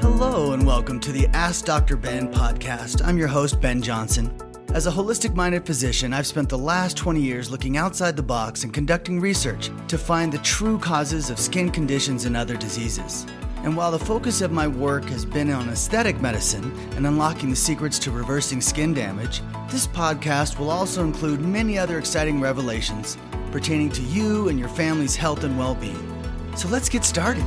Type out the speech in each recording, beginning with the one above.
Hello, and welcome to the Ask Dr. Ben podcast. I'm your host, Ben Johnson. As a holistic minded physician, I've spent the last 20 years looking outside the box and conducting research to find the true causes of skin conditions and other diseases. And while the focus of my work has been on aesthetic medicine and unlocking the secrets to reversing skin damage, this podcast will also include many other exciting revelations pertaining to you and your family's health and well being. So let's get started.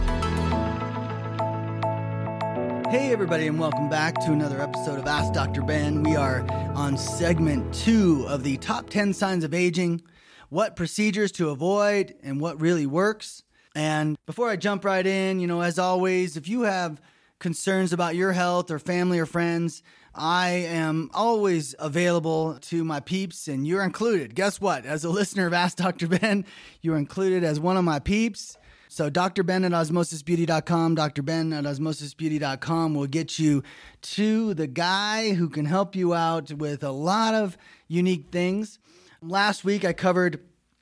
Hey, everybody, and welcome back to another episode of Ask Dr. Ben. We are on segment two of the top 10 signs of aging, what procedures to avoid, and what really works. And before I jump right in, you know, as always, if you have concerns about your health or family or friends, I am always available to my peeps, and you're included. Guess what? As a listener of Ask Dr. Ben, you're included as one of my peeps. So Dr. Ben at osmosisbeauty.com, Dr. Ben at osmosisbeauty.com will get you to the guy who can help you out with a lot of unique things. Last week I covered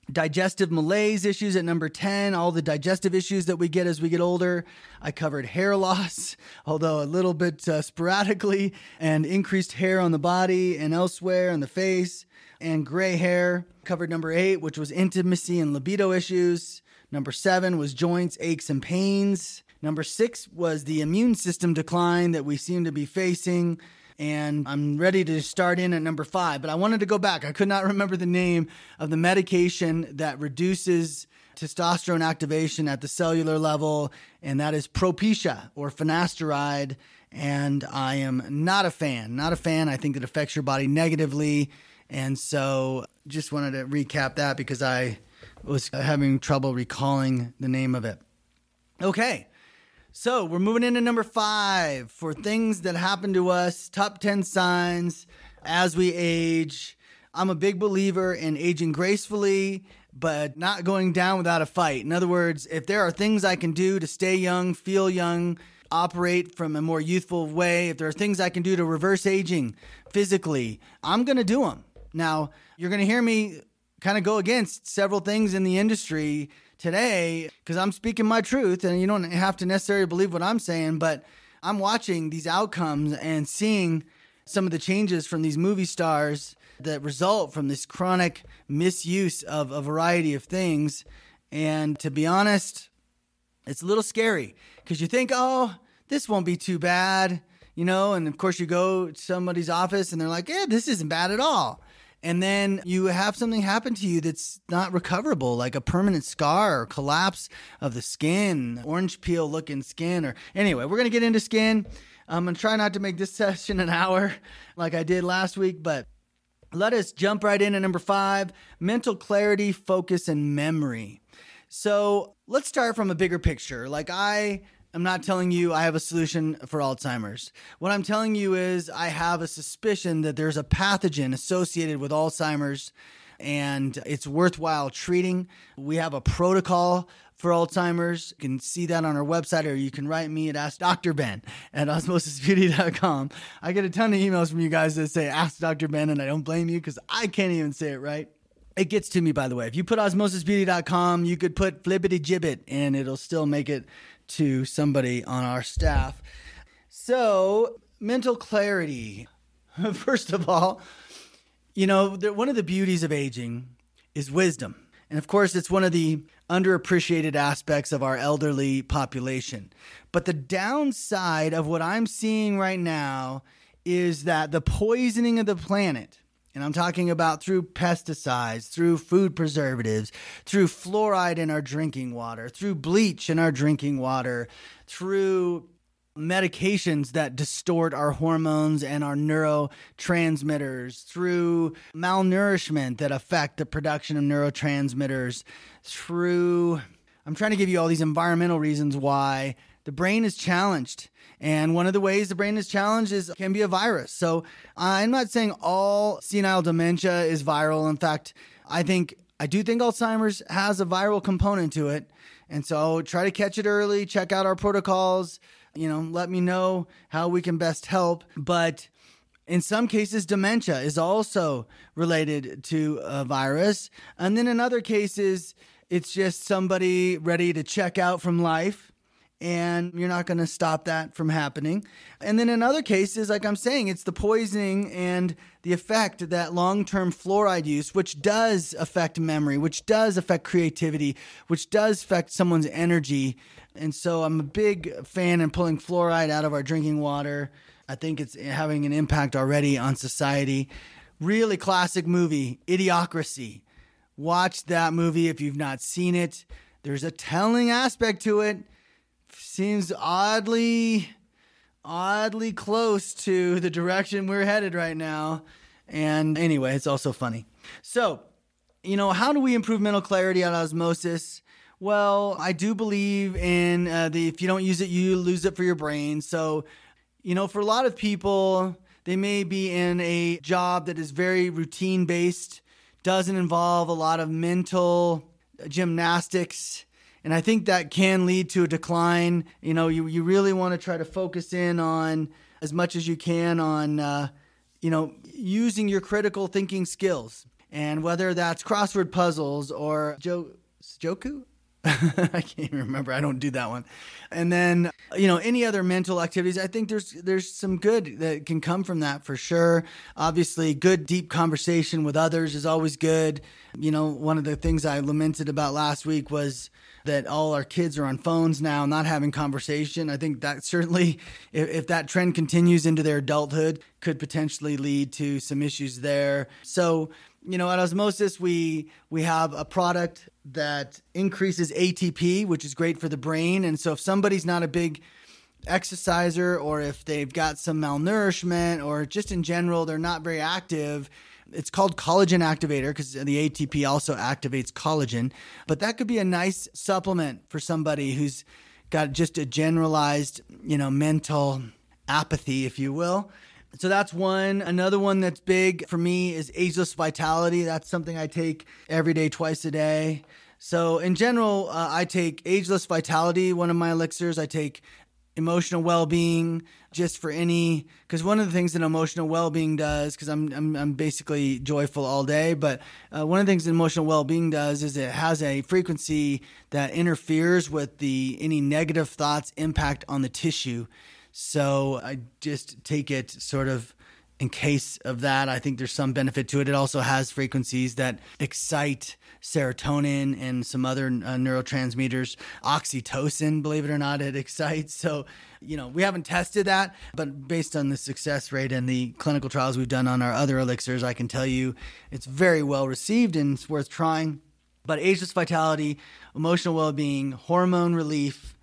digestive malaise issues at number 10, all the digestive issues that we get as we get older. I covered hair loss, although a little bit uh, sporadically, and increased hair on the body and elsewhere on the face, and gray hair. Covered number 8, which was intimacy and libido issues. Number seven was joints, aches, and pains. Number six was the immune system decline that we seem to be facing. And I'm ready to start in at number five, but I wanted to go back. I could not remember the name of the medication that reduces testosterone activation at the cellular level, and that is Propecia or finasteride. And I am not a fan, not a fan. I think it affects your body negatively. And so just wanted to recap that because I was having trouble recalling the name of it. Okay, so we're moving into number five for things that happen to us, top 10 signs as we age. I'm a big believer in aging gracefully, but not going down without a fight. In other words, if there are things I can do to stay young, feel young, operate from a more youthful way, if there are things I can do to reverse aging physically, I'm going to do them. Now, you're going to hear me kind of go against several things in the industry today because I'm speaking my truth and you don't have to necessarily believe what I'm saying, but I'm watching these outcomes and seeing some of the changes from these movie stars that result from this chronic misuse of a variety of things. And to be honest, it's a little scary because you think, oh, this won't be too bad, you know, and of course you go to somebody's office and they're like, yeah, this isn't bad at all and then you have something happen to you that's not recoverable, like a permanent scar or collapse of the skin, orange peel looking skin, or anyway, we're gonna get into skin. I'm gonna try not to make this session an hour like I did last week, but let us jump right in at number five mental clarity, focus, and memory. So let's start from a bigger picture. Like, I I'm not telling you I have a solution for Alzheimer's. What I'm telling you is I have a suspicion that there's a pathogen associated with Alzheimer's and it's worthwhile treating. We have a protocol for Alzheimer's. You can see that on our website, or you can write me at Ask Dr. Ben at osmosisbeauty.com. I get a ton of emails from you guys that say Ask Dr. Ben, and I don't blame you because I can't even say it right. It gets to me, by the way. If you put osmosisbeauty.com, you could put flippity gibbet, and it'll still make it to somebody on our staff. So, mental clarity. First of all, you know, one of the beauties of aging is wisdom. And of course, it's one of the underappreciated aspects of our elderly population. But the downside of what I'm seeing right now is that the poisoning of the planet and I'm talking about through pesticides, through food preservatives, through fluoride in our drinking water, through bleach in our drinking water, through medications that distort our hormones and our neurotransmitters, through malnourishment that affect the production of neurotransmitters, through I'm trying to give you all these environmental reasons why the brain is challenged. And one of the ways the brain is challenged is can be a virus. So I'm not saying all senile dementia is viral. In fact, I think I do think Alzheimer's has a viral component to it. And so try to catch it early, check out our protocols, you know, let me know how we can best help. But in some cases, dementia is also related to a virus. And then in other cases, it's just somebody ready to check out from life and you're not going to stop that from happening. And then in other cases, like I'm saying, it's the poisoning and the effect that long term fluoride use, which does affect memory, which does affect creativity, which does affect someone's energy. And so I'm a big fan in pulling fluoride out of our drinking water. I think it's having an impact already on society. Really classic movie, Idiocracy. Watch that movie if you've not seen it. There's a telling aspect to it seems oddly oddly close to the direction we're headed right now. And anyway, it's also funny. So, you know, how do we improve mental clarity on osmosis? Well, I do believe in uh, the if you don't use it, you lose it for your brain. So, you know, for a lot of people, they may be in a job that is very routine based, doesn't involve a lot of mental gymnastics and I think that can lead to a decline. You know, you, you really want to try to focus in on as much as you can on, uh, you know, using your critical thinking skills. And whether that's crossword puzzles or jo- Joku, I can't even remember. I don't do that one. And then, you know, any other mental activities, I think there's there's some good that can come from that for sure. Obviously, good deep conversation with others is always good. You know, one of the things I lamented about last week was that all our kids are on phones now, not having conversation. I think that certainly, if, if, that trend continues into their adulthood, could potentially lead to some issues there. So, you know, at Osmosis, we we have a product that increases ATP, which is great for the brain. And so, if somebody's not a big exerciser, or if they've got some malnourishment, or just in general they're not very active, it's called collagen activator because the ATP also activates collagen. But that could be a nice supplement for somebody who's got just a generalized, you know, mental apathy, if you will. So that's one. Another one that's big for me is ageless vitality. That's something I take every day, twice a day. So in general, uh, I take ageless vitality, one of my elixirs. I take emotional well-being just for any because one of the things that emotional well-being does because I'm, I'm, I'm basically joyful all day but uh, one of the things that emotional well-being does is it has a frequency that interferes with the any negative thoughts impact on the tissue so i just take it sort of in case of that i think there's some benefit to it it also has frequencies that excite serotonin and some other uh, neurotransmitters. Oxytocin, believe it or not, it excites. So, you know, we haven't tested that, but based on the success rate and the clinical trials we've done on our other elixirs, I can tell you it's very well received and it's worth trying. But ageless vitality, emotional well being, hormone relief.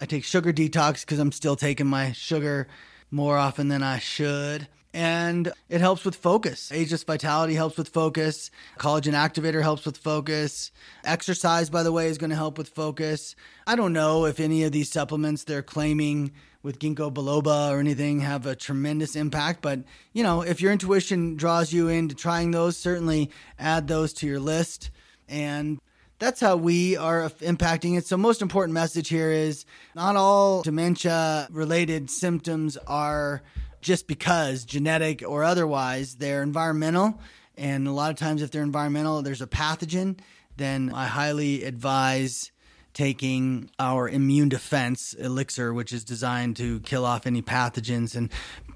I take sugar detox because I'm still taking my sugar more often than I should and it helps with focus. Ageless Vitality helps with focus. Collagen Activator helps with focus. Exercise, by the way, is going to help with focus. I don't know if any of these supplements they're claiming with ginkgo biloba or anything have a tremendous impact, but you know, if your intuition draws you into trying those, certainly add those to your list. And that's how we are impacting it. So, most important message here is not all dementia related symptoms are just because genetic or otherwise, they're environmental. And a lot of times, if they're environmental, there's a pathogen, then I highly advise taking our immune defense elixir, which is designed to kill off any pathogens, and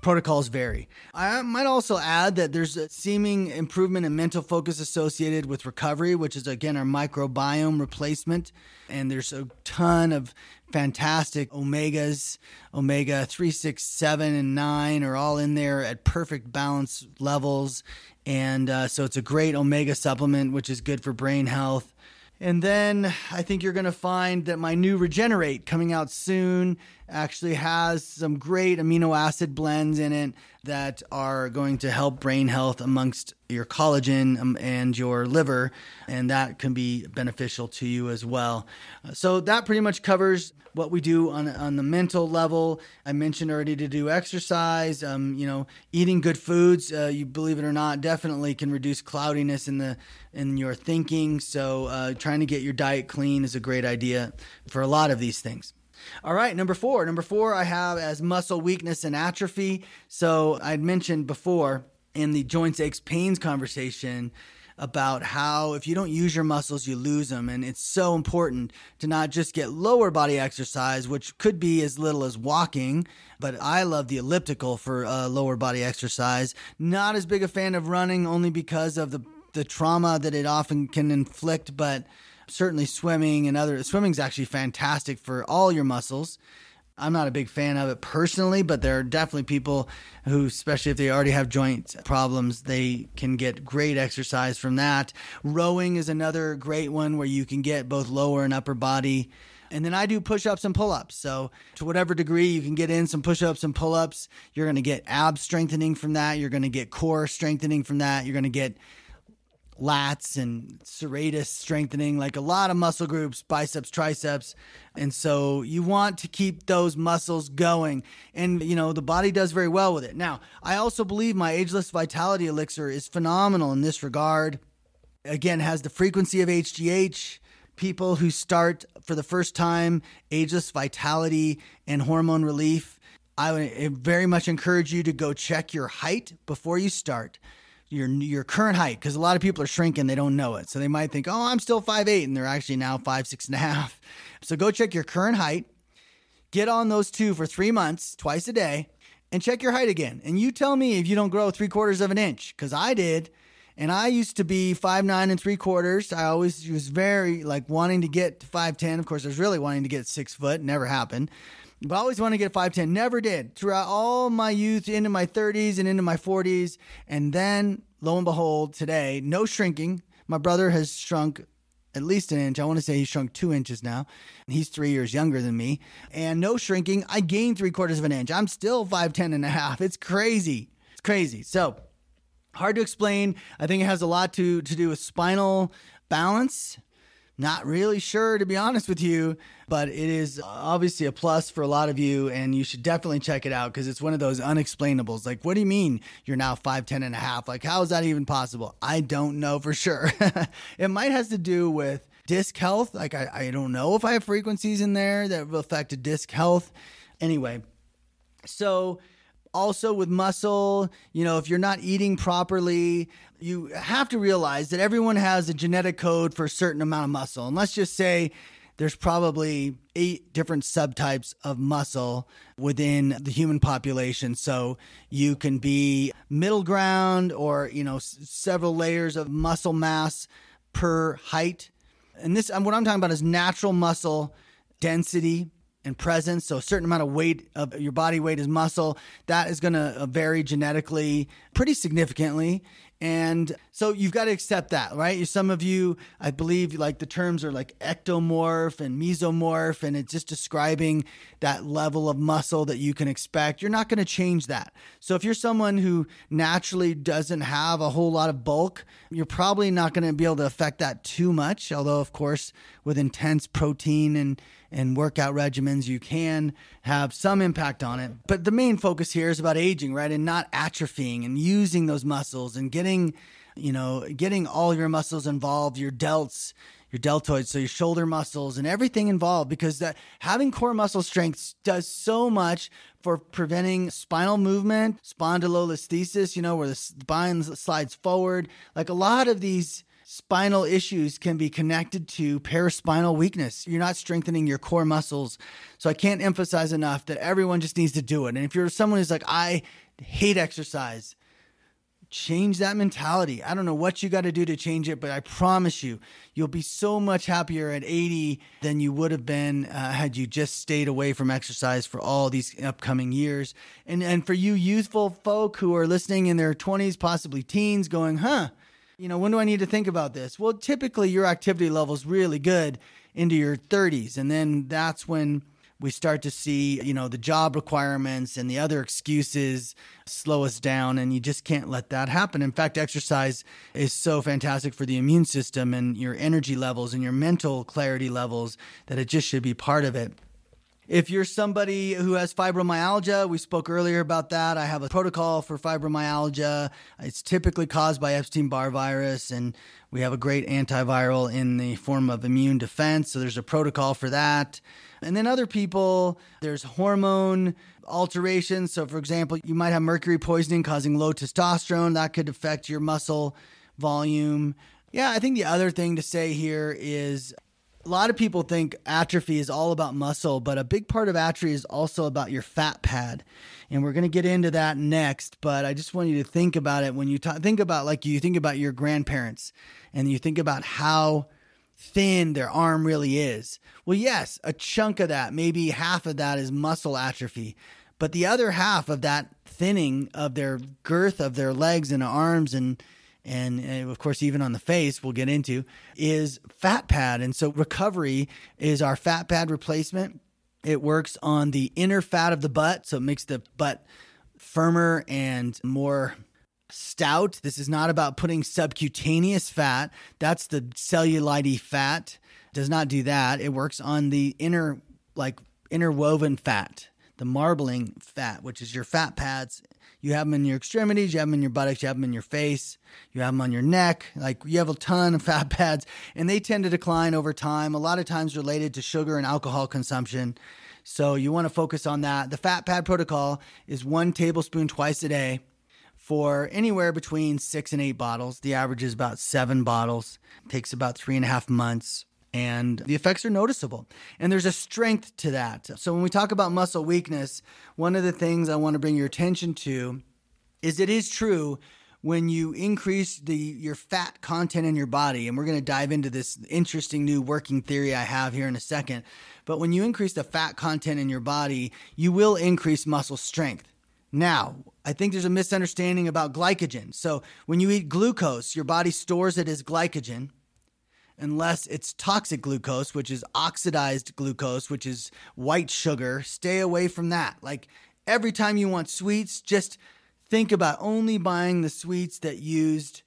protocols vary. I might also add that there's a seeming improvement in mental focus associated with recovery, which is again our microbiome replacement. And there's a ton of fantastic omegas. Omega 3, 6, 7, and 9 are all in there at perfect balance levels. And uh, so it's a great omega supplement, which is good for brain health. And then I think you're going to find that my new Regenerate coming out soon actually has some great amino acid blends in it that are going to help brain health amongst your collagen um, and your liver, and that can be beneficial to you as well. Uh, so that pretty much covers what we do on on the mental level. I mentioned already to do exercise. Um, you know, eating good foods. Uh, you believe it or not, definitely can reduce cloudiness in the in your thinking. So uh, trying to get your diet clean is a great idea for a lot of these things. All right, number four. Number four, I have as muscle weakness and atrophy. So I'd mentioned before in the joints, aches, pains conversation about how if you don't use your muscles, you lose them. And it's so important to not just get lower body exercise, which could be as little as walking, but I love the elliptical for uh, lower body exercise. Not as big a fan of running only because of the, the trauma that it often can inflict, but certainly swimming and other swimming's actually fantastic for all your muscles. I'm not a big fan of it personally, but there are definitely people who, especially if they already have joint problems, they can get great exercise from that. Rowing is another great one where you can get both lower and upper body. And then I do push ups and pull ups. So, to whatever degree you can get in some push ups and pull ups, you're going to get ab strengthening from that. You're going to get core strengthening from that. You're going to get lats and serratus strengthening, like a lot of muscle groups, biceps, triceps. And so you want to keep those muscles going. And, you know, the body does very well with it. Now, I also believe my ageless vitality elixir is phenomenal in this regard. Again, has the frequency of HGH. People who start for the first time, ageless vitality and hormone relief. I would eh, very much encourage you to go check your height before you start your your current height because a lot of people are shrinking they don't know it. So they might think oh i'm still five eight and they're actually now five six and a half. So go check your current height get on those two for three months twice a day and check your height again. And you tell me if you don't grow three quarters of an inch because i did. And i used to be five nine and three quarters. I always was very like wanting to get to five ten. Of course i was really wanting to get six foot never happened but I always wanted to get 5'10. Never did. Throughout all my youth, into my 30s and into my 40s. And then, lo and behold, today, no shrinking. My brother has shrunk at least an inch. I want to say he's shrunk two inches now. He's three years younger than me. And no shrinking. I gained three quarters of an inch. I'm still 5'10 and a half. It's crazy. It's crazy. So, hard to explain. I think it has a lot to, to do with spinal balance not really sure, to be honest with you, but it is obviously a plus for a lot of you, and you should definitely check it out because it's one of those unexplainables. Like, what do you mean you're now 5'10 and a half? Like, how is that even possible? I don't know for sure. it might has to do with disc health. Like, I, I don't know if I have frequencies in there that will affect disc health. Anyway, so also with muscle, you know, if you're not eating properly, you have to realize that everyone has a genetic code for a certain amount of muscle. And let's just say there's probably eight different subtypes of muscle within the human population. So you can be middle ground or, you know, s- several layers of muscle mass per height. And this, what I'm talking about is natural muscle density and presence. So a certain amount of weight of your body weight is muscle. That is going to vary genetically pretty significantly. And so you've got to accept that, right? Some of you, I believe, like the terms are like ectomorph and mesomorph, and it's just describing that level of muscle that you can expect. You're not going to change that. So if you're someone who naturally doesn't have a whole lot of bulk, you're probably not going to be able to affect that too much. Although, of course, with intense protein and and workout regimens, you can have some impact on it. But the main focus here is about aging, right? And not atrophying and using those muscles and getting, you know, getting all your muscles involved, your delts, your deltoids, so your shoulder muscles and everything involved because that having core muscle strength does so much for preventing spinal movement, spondylolisthesis, you know, where the spine slides forward. Like a lot of these spinal issues can be connected to paraspinal weakness. You're not strengthening your core muscles. So I can't emphasize enough that everyone just needs to do it. And if you're someone who's like, I hate exercise, change that mentality. I don't know what you got to do to change it, but I promise you, you'll be so much happier at 80 than you would have been uh, had you just stayed away from exercise for all these upcoming years. And and for you youthful folk who are listening in their 20s, possibly teens, going, huh? You know, when do I need to think about this? Well, typically your activity level is really good into your 30s. And then that's when we start to see, you know, the job requirements and the other excuses slow us down. And you just can't let that happen. In fact, exercise is so fantastic for the immune system and your energy levels and your mental clarity levels that it just should be part of it. If you're somebody who has fibromyalgia, we spoke earlier about that. I have a protocol for fibromyalgia. It's typically caused by Epstein Barr virus, and we have a great antiviral in the form of immune defense. So there's a protocol for that. And then other people, there's hormone alterations. So, for example, you might have mercury poisoning causing low testosterone. That could affect your muscle volume. Yeah, I think the other thing to say here is a lot of people think atrophy is all about muscle, but a big part of atrophy is also about your fat pad. And we're going to get into that next, but I just want you to think about it when you talk, think about like you think about your grandparents and you think about how thin their arm really is. Well, yes, a chunk of that, maybe half of that is muscle atrophy, but the other half of that thinning of their girth of their legs and arms and and, and, of course even on the face we'll get into is fat pad. And so recovery is our fat pad replacement. It works on the inner fat of the butt so it makes the butt firmer and more stout. This is not about putting subcutaneous fat. That's the cellulite fat. Does not do that. It works on the inner like interwoven fat the marbling fat which is your fat pads you have them in your extremities, you have them in your buttocks, you have them in your face, you have them on your neck. Like you have a ton of fat pads, and they tend to decline over time, a lot of times related to sugar and alcohol consumption. So you want to focus on that. The fat pad protocol is one tablespoon twice a day for anywhere between six and eight bottles. The average is about seven bottles. It takes about three and a half months and the effects are noticeable. And there's a strength to that. So when we talk about muscle weakness, one of the things I want to bring your attention to is it is true when you increase the your fat content in your body and we're going to dive into this interesting new working theory I have here in a second. But when you increase the fat content in your body, you will increase muscle strength. Now, I think there's a misunderstanding about glycogen. So, when you eat glucose, your body stores it as glycogen unless it's toxic glucose, which is oxidized glucose, which is white sugar. Stay away from that. Like every time you want sweets, just think about only buying the sweets that used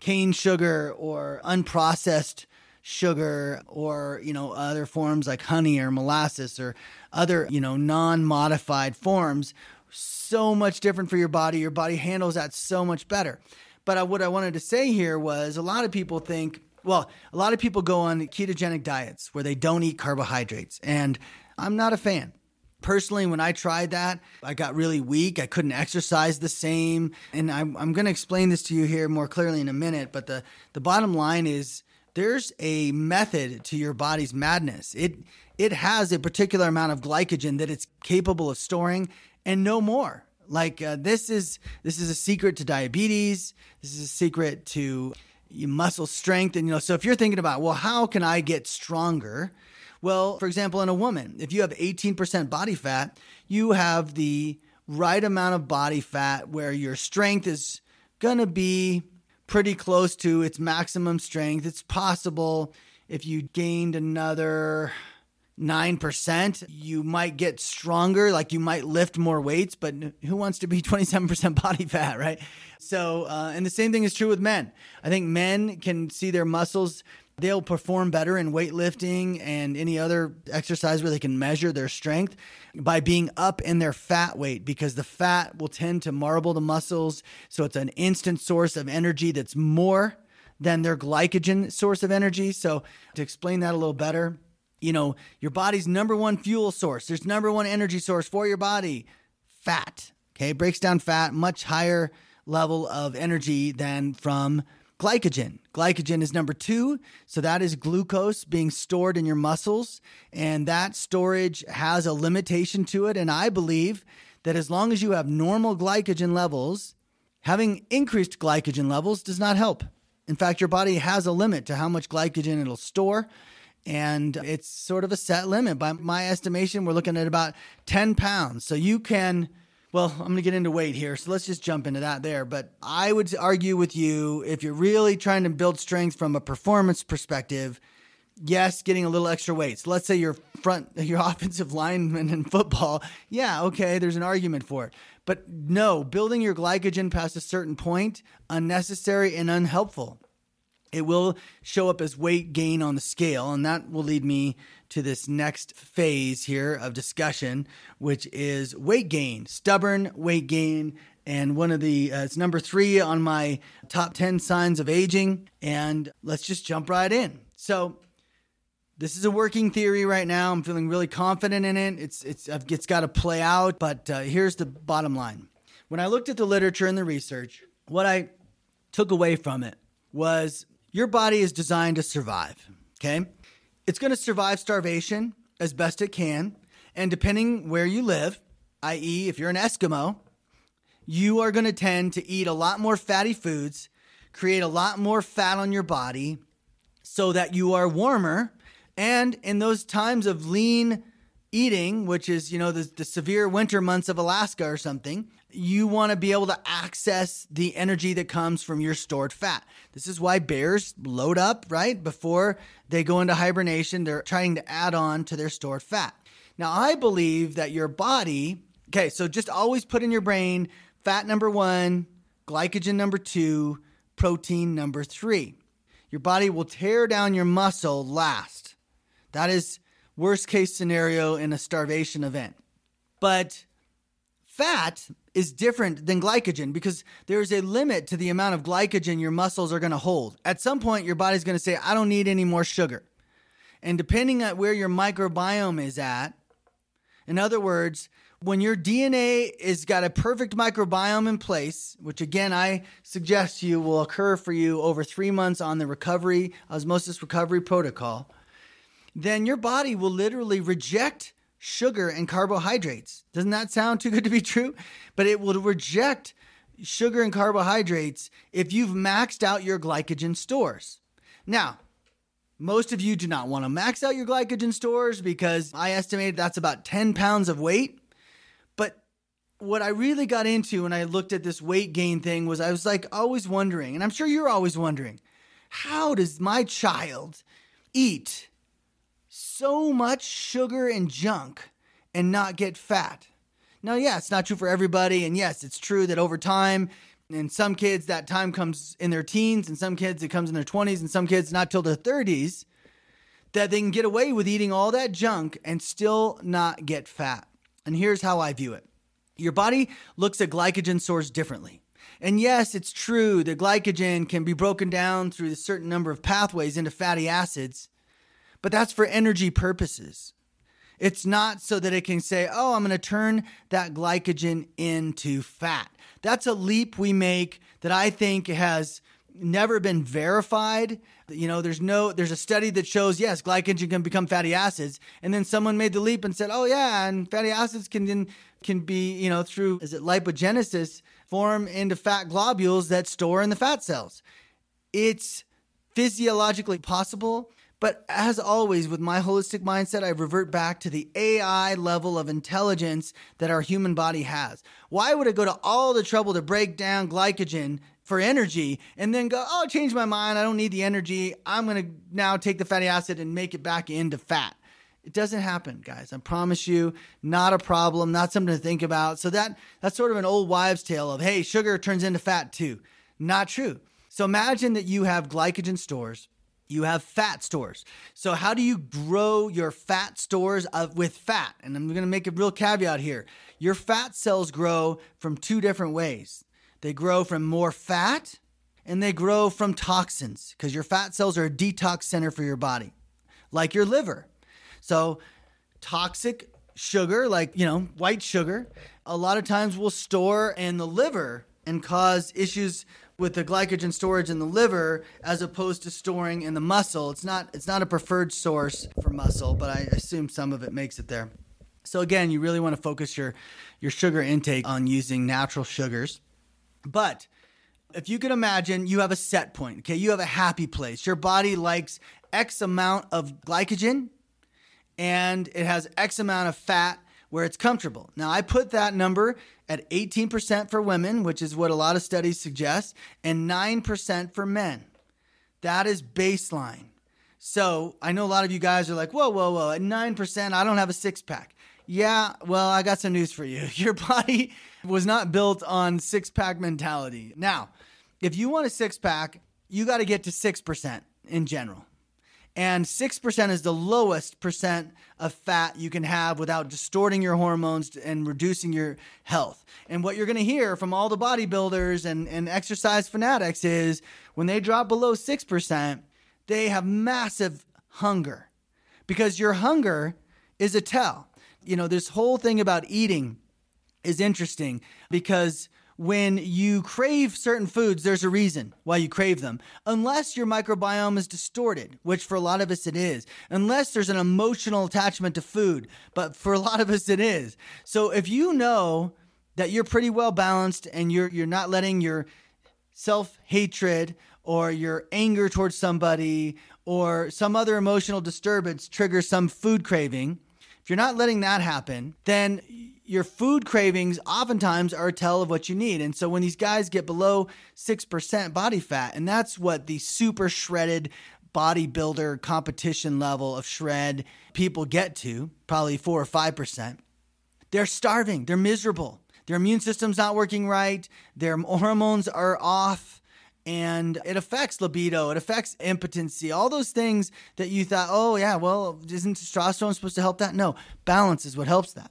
cane sugar or unprocessed sugar or you know other forms like honey or molasses or other you know non-modified forms so much different for your body your body handles that so much better but uh, what i wanted to say here was a lot of people think well, a lot of people go on ketogenic diets where they don't eat carbohydrates, and I'm not a fan. Personally, when I tried that, I got really weak. I couldn't exercise the same. And I'm, I'm going to explain this to you here more clearly in a minute. But the, the bottom line is there's a method to your body's madness. It, it has a particular amount of glycogen that it's capable of storing and no more. Like uh, this is this is a secret to diabetes. This is a secret to muscle strength. And, you know, so if you're thinking about, well, how can I get stronger? Well, for example, in a woman, if you have 18% body fat, you have the right amount of body fat where your strength is going to be pretty close to its maximum strength. It's possible if you gained another 9%, you might get stronger, like you might lift more weights, but who wants to be 27% body fat, right? So, uh, and the same thing is true with men. I think men can see their muscles, they'll perform better in weightlifting and any other exercise where they can measure their strength by being up in their fat weight because the fat will tend to marble the muscles. So it's an instant source of energy that's more than their glycogen source of energy. So, to explain that a little better, you know, your body's number one fuel source. There's number one energy source for your body, fat. Okay, breaks down fat, much higher level of energy than from glycogen. Glycogen is number two. So that is glucose being stored in your muscles. And that storage has a limitation to it. And I believe that as long as you have normal glycogen levels, having increased glycogen levels does not help. In fact, your body has a limit to how much glycogen it'll store and it's sort of a set limit. By my estimation, we're looking at about 10 pounds. So you can, well, I'm going to get into weight here. So let's just jump into that there. But I would argue with you if you're really trying to build strength from a performance perspective, yes, getting a little extra weight. So let's say your front, your offensive lineman in football. Yeah, okay, there's an argument for it. But no, building your glycogen past a certain point, unnecessary and unhelpful it will show up as weight gain on the scale. And that will lead me to this next phase here of discussion, which is weight gain, stubborn weight gain. And one of the, uh, it's number three on my top 10 signs of aging. And let's just jump right in. So, this is a working theory right now. I'm feeling really confident in it. It's, it's, it's got to play out. But uh, here's the bottom line when I looked at the literature and the research, what I took away from it was your body is designed to survive, okay? It's going to survive starvation as best it can. And depending where you live, i.e., if you're an Eskimo, you are going to tend to eat a lot more fatty foods, create a lot more fat on your body so that you are warmer. And in those times of lean eating, which is, you know, the, the severe winter months of Alaska or something, you want to be able to access the energy that comes from your stored fat. This is why bears load up, right? Before they go into hibernation, they're trying to add on to their stored fat. Now, I believe that your body, okay, so just always put in your brain fat number one, glycogen number two, protein number three. Your body will tear down your muscle last. That is worst case scenario in a starvation event. But fat is different than glycogen because there's a limit to the amount of glycogen your muscles are going to hold. At some point, your body's going to say, I don't need any more sugar. And depending on where your microbiome is at, in other words, when your DNA is got a perfect microbiome in place, which again I suggest to you will occur for you over three months on the recovery osmosis recovery protocol, then your body will literally reject sugar and carbohydrates. Doesn't that sound too good to be true? But it will reject sugar and carbohydrates if you've maxed out your glycogen stores. Now, most of you do not want to max out your glycogen stores because I estimate that's about 10 pounds of weight. But what I really got into when I looked at this weight gain thing was I was like always wondering, and I'm sure you're always wondering, how does my child eat so much sugar and junk and not get fat? Now, yeah, it's not true for everybody. And yes, it's true that over time, in some kids, that time comes in their teens, and some kids, it comes in their 20s, and some kids, not till their 30s, that they can get away with eating all that junk and still not get fat. And here's how I view it your body looks at glycogen stores differently. And yes, it's true that glycogen can be broken down through a certain number of pathways into fatty acids, but that's for energy purposes. It's not so that it can say, oh, I'm going to turn that glycogen into fat. That's a leap we make that I think has never been verified. You know, there's no, there's a study that shows, yes, glycogen can become fatty acids. And then someone made the leap and said, oh, yeah, and fatty acids can then, can be, you know, through, is it lipogenesis, form into fat globules that store in the fat cells. It's physiologically possible but as always, with my holistic mindset, I revert back to the AI level of intelligence that our human body has. Why would I go to all the trouble to break down glycogen for energy and then go, oh, change my mind. I don't need the energy. I'm going to now take the fatty acid and make it back into fat. It doesn't happen, guys. I promise you, not a problem, not something to think about. So that that's sort of an old wives' tale of, hey, sugar turns into fat too. Not true. So imagine that you have glycogen stores you have fat stores. So, how do you grow your fat stores of, with fat? And I'm to make a real caveat here. Your fat cells grow from two different ways they grow from more fat and they grow from toxins because your fat cells are a detox center for your body, like your liver. So, toxic sugar, like, you know, white sugar, a lot of times will store in the liver and cause issues with the glycogen storage in the liver as opposed to storing in the muscle. It's not it's not a preferred source for muscle, but I assume some of it makes it there. So again, you really want to focus your your sugar intake on using natural sugars. But if you can imagine you have a set point, okay? You have a happy place. Your body likes X amount of glycogen and it has X amount of fat where it's comfortable. Now, I put that number at 18% for women, which is what a lot of studies suggest, and 9% for men. That is baseline. So I know a lot of you guys are like, whoa, whoa, whoa, at 9%, I don't have a six pack. Yeah, well, I got some news for you. Your body was not built on six pack mentality. Now, if you want a six pack, you got to get to 6% in general. And 6% is the lowest percent of fat you can have without distorting your hormones and reducing your health. And what you're going to hear from all the bodybuilders and, and exercise fanatics is when they drop below 6%, they have massive hunger because your hunger is a tell. You know, this whole thing about eating is interesting because when you crave certain foods, there's a reason why you crave them. Unless your microbiome is distorted, which for a lot of us it is. Unless there's an emotional attachment to food, but for a lot of us it is. So if you know that you're pretty well balanced and you're you're not letting your self-hatred or your anger towards somebody or some other emotional disturbance trigger some food craving, if you're not letting that happen, then your food cravings oftentimes are a tell of what you need. And so when these guys get below 6% body fat, and that's what the super shredded bodybuilder competition level of shred people get to, probably 4 or 5%, they're starving, they're miserable. Their immune system's not working right, their hormones are off and it affects libido, it affects impotency, all those things that you thought, oh, yeah, well, isn't testosterone supposed to help that? No, balance is what helps that.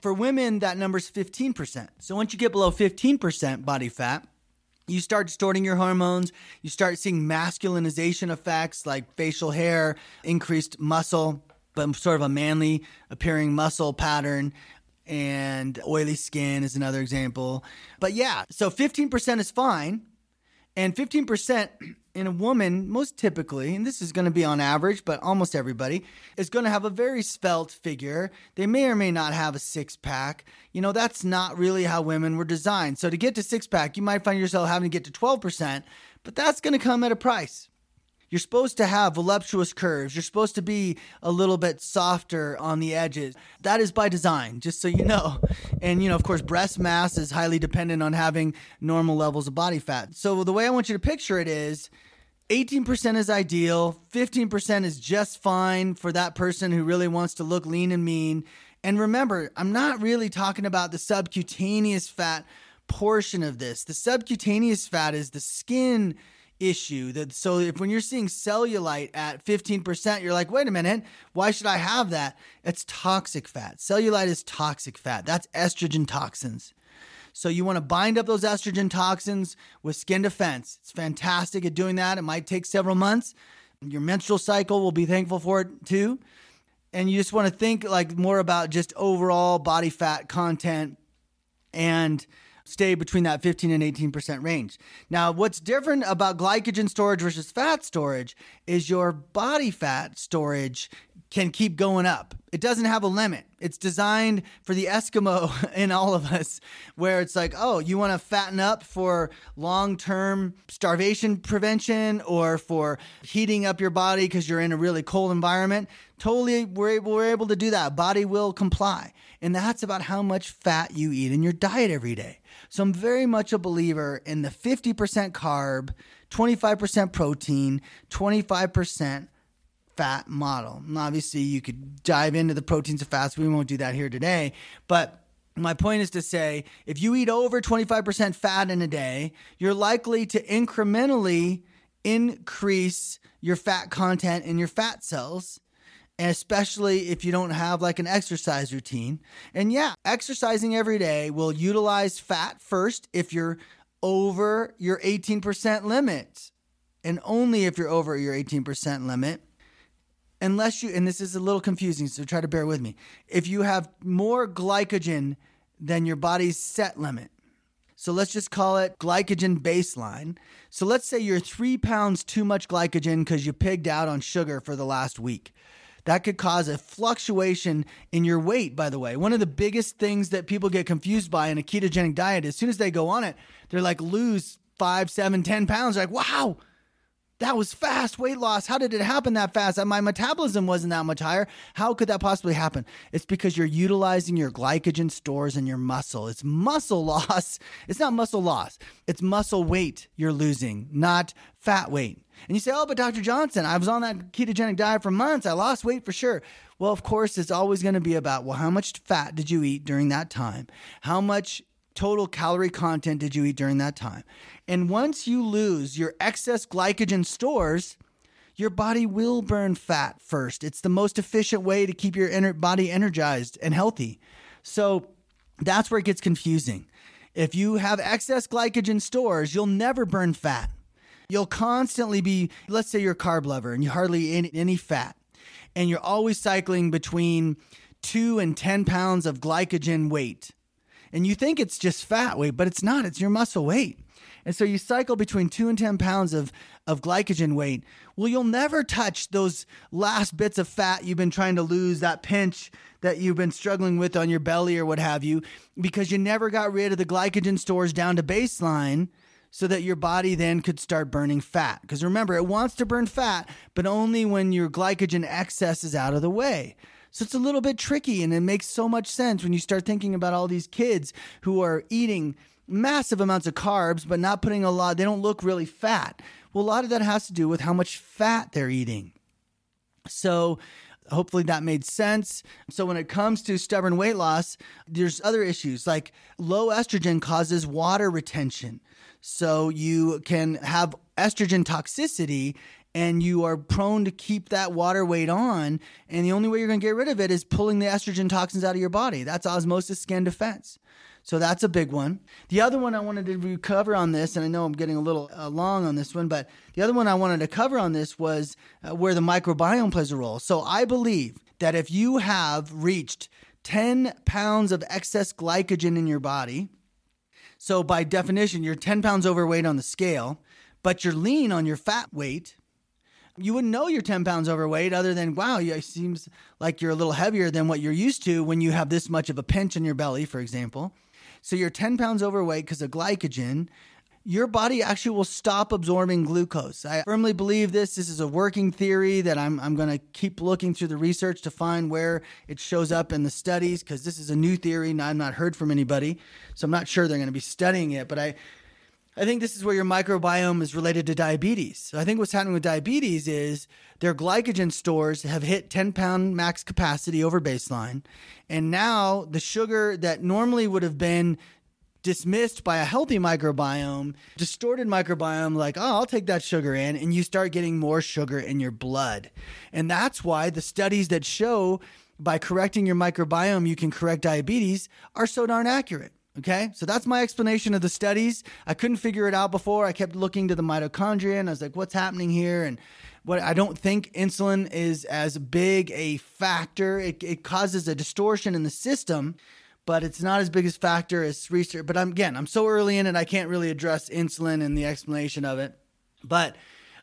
For women, that number's 15%. So once you get below 15% body fat, you start distorting your hormones. You start seeing masculinization effects like facial hair, increased muscle, but sort of a manly appearing muscle pattern. And oily skin is another example. But yeah, so 15% is fine. And 15% in a woman, most typically, and this is going to be on average, but almost everybody, is going to have a very svelte figure. They may or may not have a six pack. You know, that's not really how women were designed. So to get to six pack, you might find yourself having to get to 12%, but that's going to come at a price. You're supposed to have voluptuous curves. You're supposed to be a little bit softer on the edges. That is by design, just so you know. And, you know, of course, breast mass is highly dependent on having normal levels of body fat. So the way I want you to picture it is 18% is ideal, 15% is just fine for that person who really wants to look lean and mean. And remember, I'm not really talking about the subcutaneous fat portion of this. The subcutaneous fat is the skin issue. That so if when you're seeing cellulite at 15%, you're like, wait a minute, why should I have that? It's toxic fat. Cellulite is toxic fat. That's estrogen toxins. So you want to bind up those estrogen toxins with skin defense. It's fantastic at doing that. It might take several months. Your menstrual cycle will be thankful for it too. And you just want to think like more about just overall body fat content and stay between that 15 and 18% range. Now, what's different about glycogen storage versus fat storage is your body fat storage can keep going up. It doesn't have a limit. It's designed for the Eskimo in all of us, where it's like, oh, you want to fatten up for long term starvation prevention or for heating up your body because you're in a really cold environment. Totally, we're able, we're able to do that. Body will comply. And that's about how much fat you eat in your diet every day. So I'm very much a believer in the 50% carb, 25% protein, 25% fat model. And obviously, you could dive into the proteins of fats. We won't do that here today. But my point is to say if you eat over 25% fat in a day, you're likely to incrementally increase your fat content in your fat cells. And especially if you don't have like an exercise routine. And yeah, exercising every day will utilize fat first if you're over your 18% limit. And only if you're over your 18% limit unless you, and this is a little confusing, so try to bear with me. If you have more glycogen than your body's set limit, so let's just call it glycogen baseline. So let's say you're three pounds too much glycogen because you pigged out on sugar for the last week. That could cause a fluctuation in your weight, by the way. One of the biggest things that people get confused by in a ketogenic diet, as soon as they go on it, they're like, lose five, seven, ten pounds. They're like, wow, that was fast weight loss. How did it happen that fast? My metabolism wasn't that much higher. How could that possibly happen? It's because you're utilizing your glycogen stores in your muscle. It's muscle loss. It's not muscle loss. It's muscle weight you're losing, not fat weight. And you say, oh, but Dr. Johnson, I was on that ketogenic diet for months. I lost weight for sure. Well, of course, it's always going to be about, well, how much fat did you eat during that time? How much total calorie content did you eat during that time? And once you lose your excess glycogen stores, your body will burn fat first. It's the most efficient way to keep your body energized and healthy. So that's where it gets confusing. If you have excess glycogen stores, you'll never burn fat. You'll constantly be, let's say you're a carb lover and you hardly eat any fat, and you're always cycling between two and 10 pounds of glycogen weight And you think it's just fat weight, but it's not, it's your muscle weight. And so you cycle between two and 10 pounds of, of glycogen weight. Well, you'll never touch those last bits of fat you've been trying to lose, that pinch that you've been struggling with on your belly or what have you, because you never got rid of the glycogen stores down to baseline so that your body then could start burning fat. Because remember, it wants to burn fat, but only when your glycogen excess is out of the way. So it's a little bit tricky and it makes so much sense when you start thinking about all these kids who are eating massive amounts of carbs, but not putting a lot, they don't look really fat. Well, a lot of that has to do with how much fat they're eating. So, hopefully that made sense. So, when it comes to stubborn weight loss, there's other issues like low estrogen causes water retention. So, you can have estrogen toxicity and you are prone to keep that water weight on. And the only way you're going to get rid of it is pulling the estrogen toxins out of your body. That's osmosis skin defense. So that's a big one. The other one I wanted to cover on this, and I know I'm getting a little uh, long on this one, but the other one I wanted to cover on this was uh, where the microbiome plays a role. So I believe that if you have reached 10 pounds of excess glycogen in your body, so by definition, you're 10 pounds overweight on the scale, but you're lean on your fat weight, you wouldn't know you're 10 pounds overweight other than, wow, it seems like you're a little heavier than what you're used to when you have this much of a pinch in your belly, for example. So you're 10 pounds overweight because of glycogen. Your body actually will stop absorbing glucose. I firmly believe this. This is a working theory that I'm, I'm going to keep looking through the research to find where it shows up in the studies because this is a new theory and I've not heard from anybody. So I'm not sure they're going to be studying it. But I, I think this is where your microbiome is related to diabetes. So I think what's happening with diabetes is their glycogen stores have hit 10 pound max capacity over baseline. And now the sugar that normally would have been dismissed by a healthy microbiome, distorted microbiome, like, oh, I'll take that sugar in, and you start getting more sugar in your blood. And that's why the studies that show by correcting your microbiome, you can correct diabetes are so darn accurate. Okay, so that's my explanation of the studies. I couldn't figure it out before. I kept looking to the mitochondria and I was like, what's happening here? And what I don't think insulin is as big a factor. It, it causes a distortion in the system, but it's not as big a factor as research. But I'm, again, I'm so early in it, I can't really address insulin and the explanation of it. But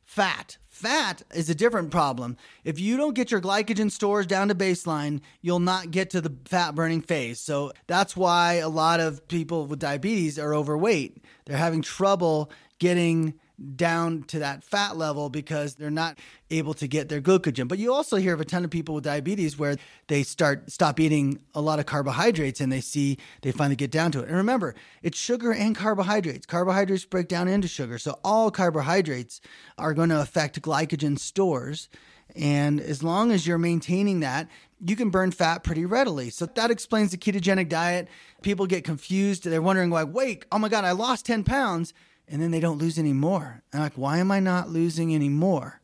fat, Fat is a different problem. If you don't get your glycogen stores down to baseline, you'll not get to the fat burning phase. So that's why a lot of people with diabetes are overweight. They're having trouble getting down to that fat level because they're not able to get their glycogen. But you also hear of a ton of people with diabetes where they start stop eating a lot of carbohydrates and they see they finally get down to it. And remember, it's sugar and carbohydrates. Carbohydrates break down into sugar. So all carbohydrates are going to affect glycogen stores. And as long as you're maintaining that, you can burn fat pretty readily. So that explains the ketogenic diet. People get confused. They're wondering, like, wait, oh my God, I lost 10 pounds and then they don't lose any more. And like, why am I not losing any more?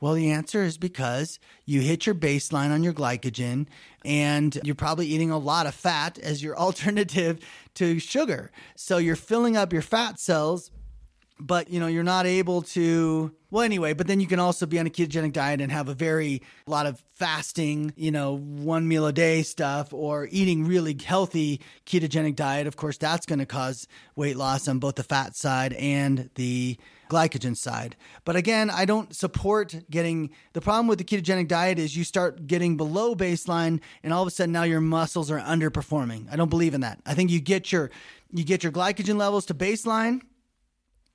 Well, the answer is because you hit your baseline on your glycogen and you're probably eating a lot of fat as your alternative to sugar. So you're filling up your fat cells but you know you're not able to well anyway but then you can also be on a ketogenic diet and have a very lot of fasting you know one meal a day stuff or eating really healthy ketogenic diet of course that's going to cause weight loss on both the fat side and the glycogen side. But again i don't support getting the problem with the ketogenic diet is you start getting below baseline and all of a sudden now your muscles are underperforming. I don't believe in that. I think you get your you get your glycogen levels to baseline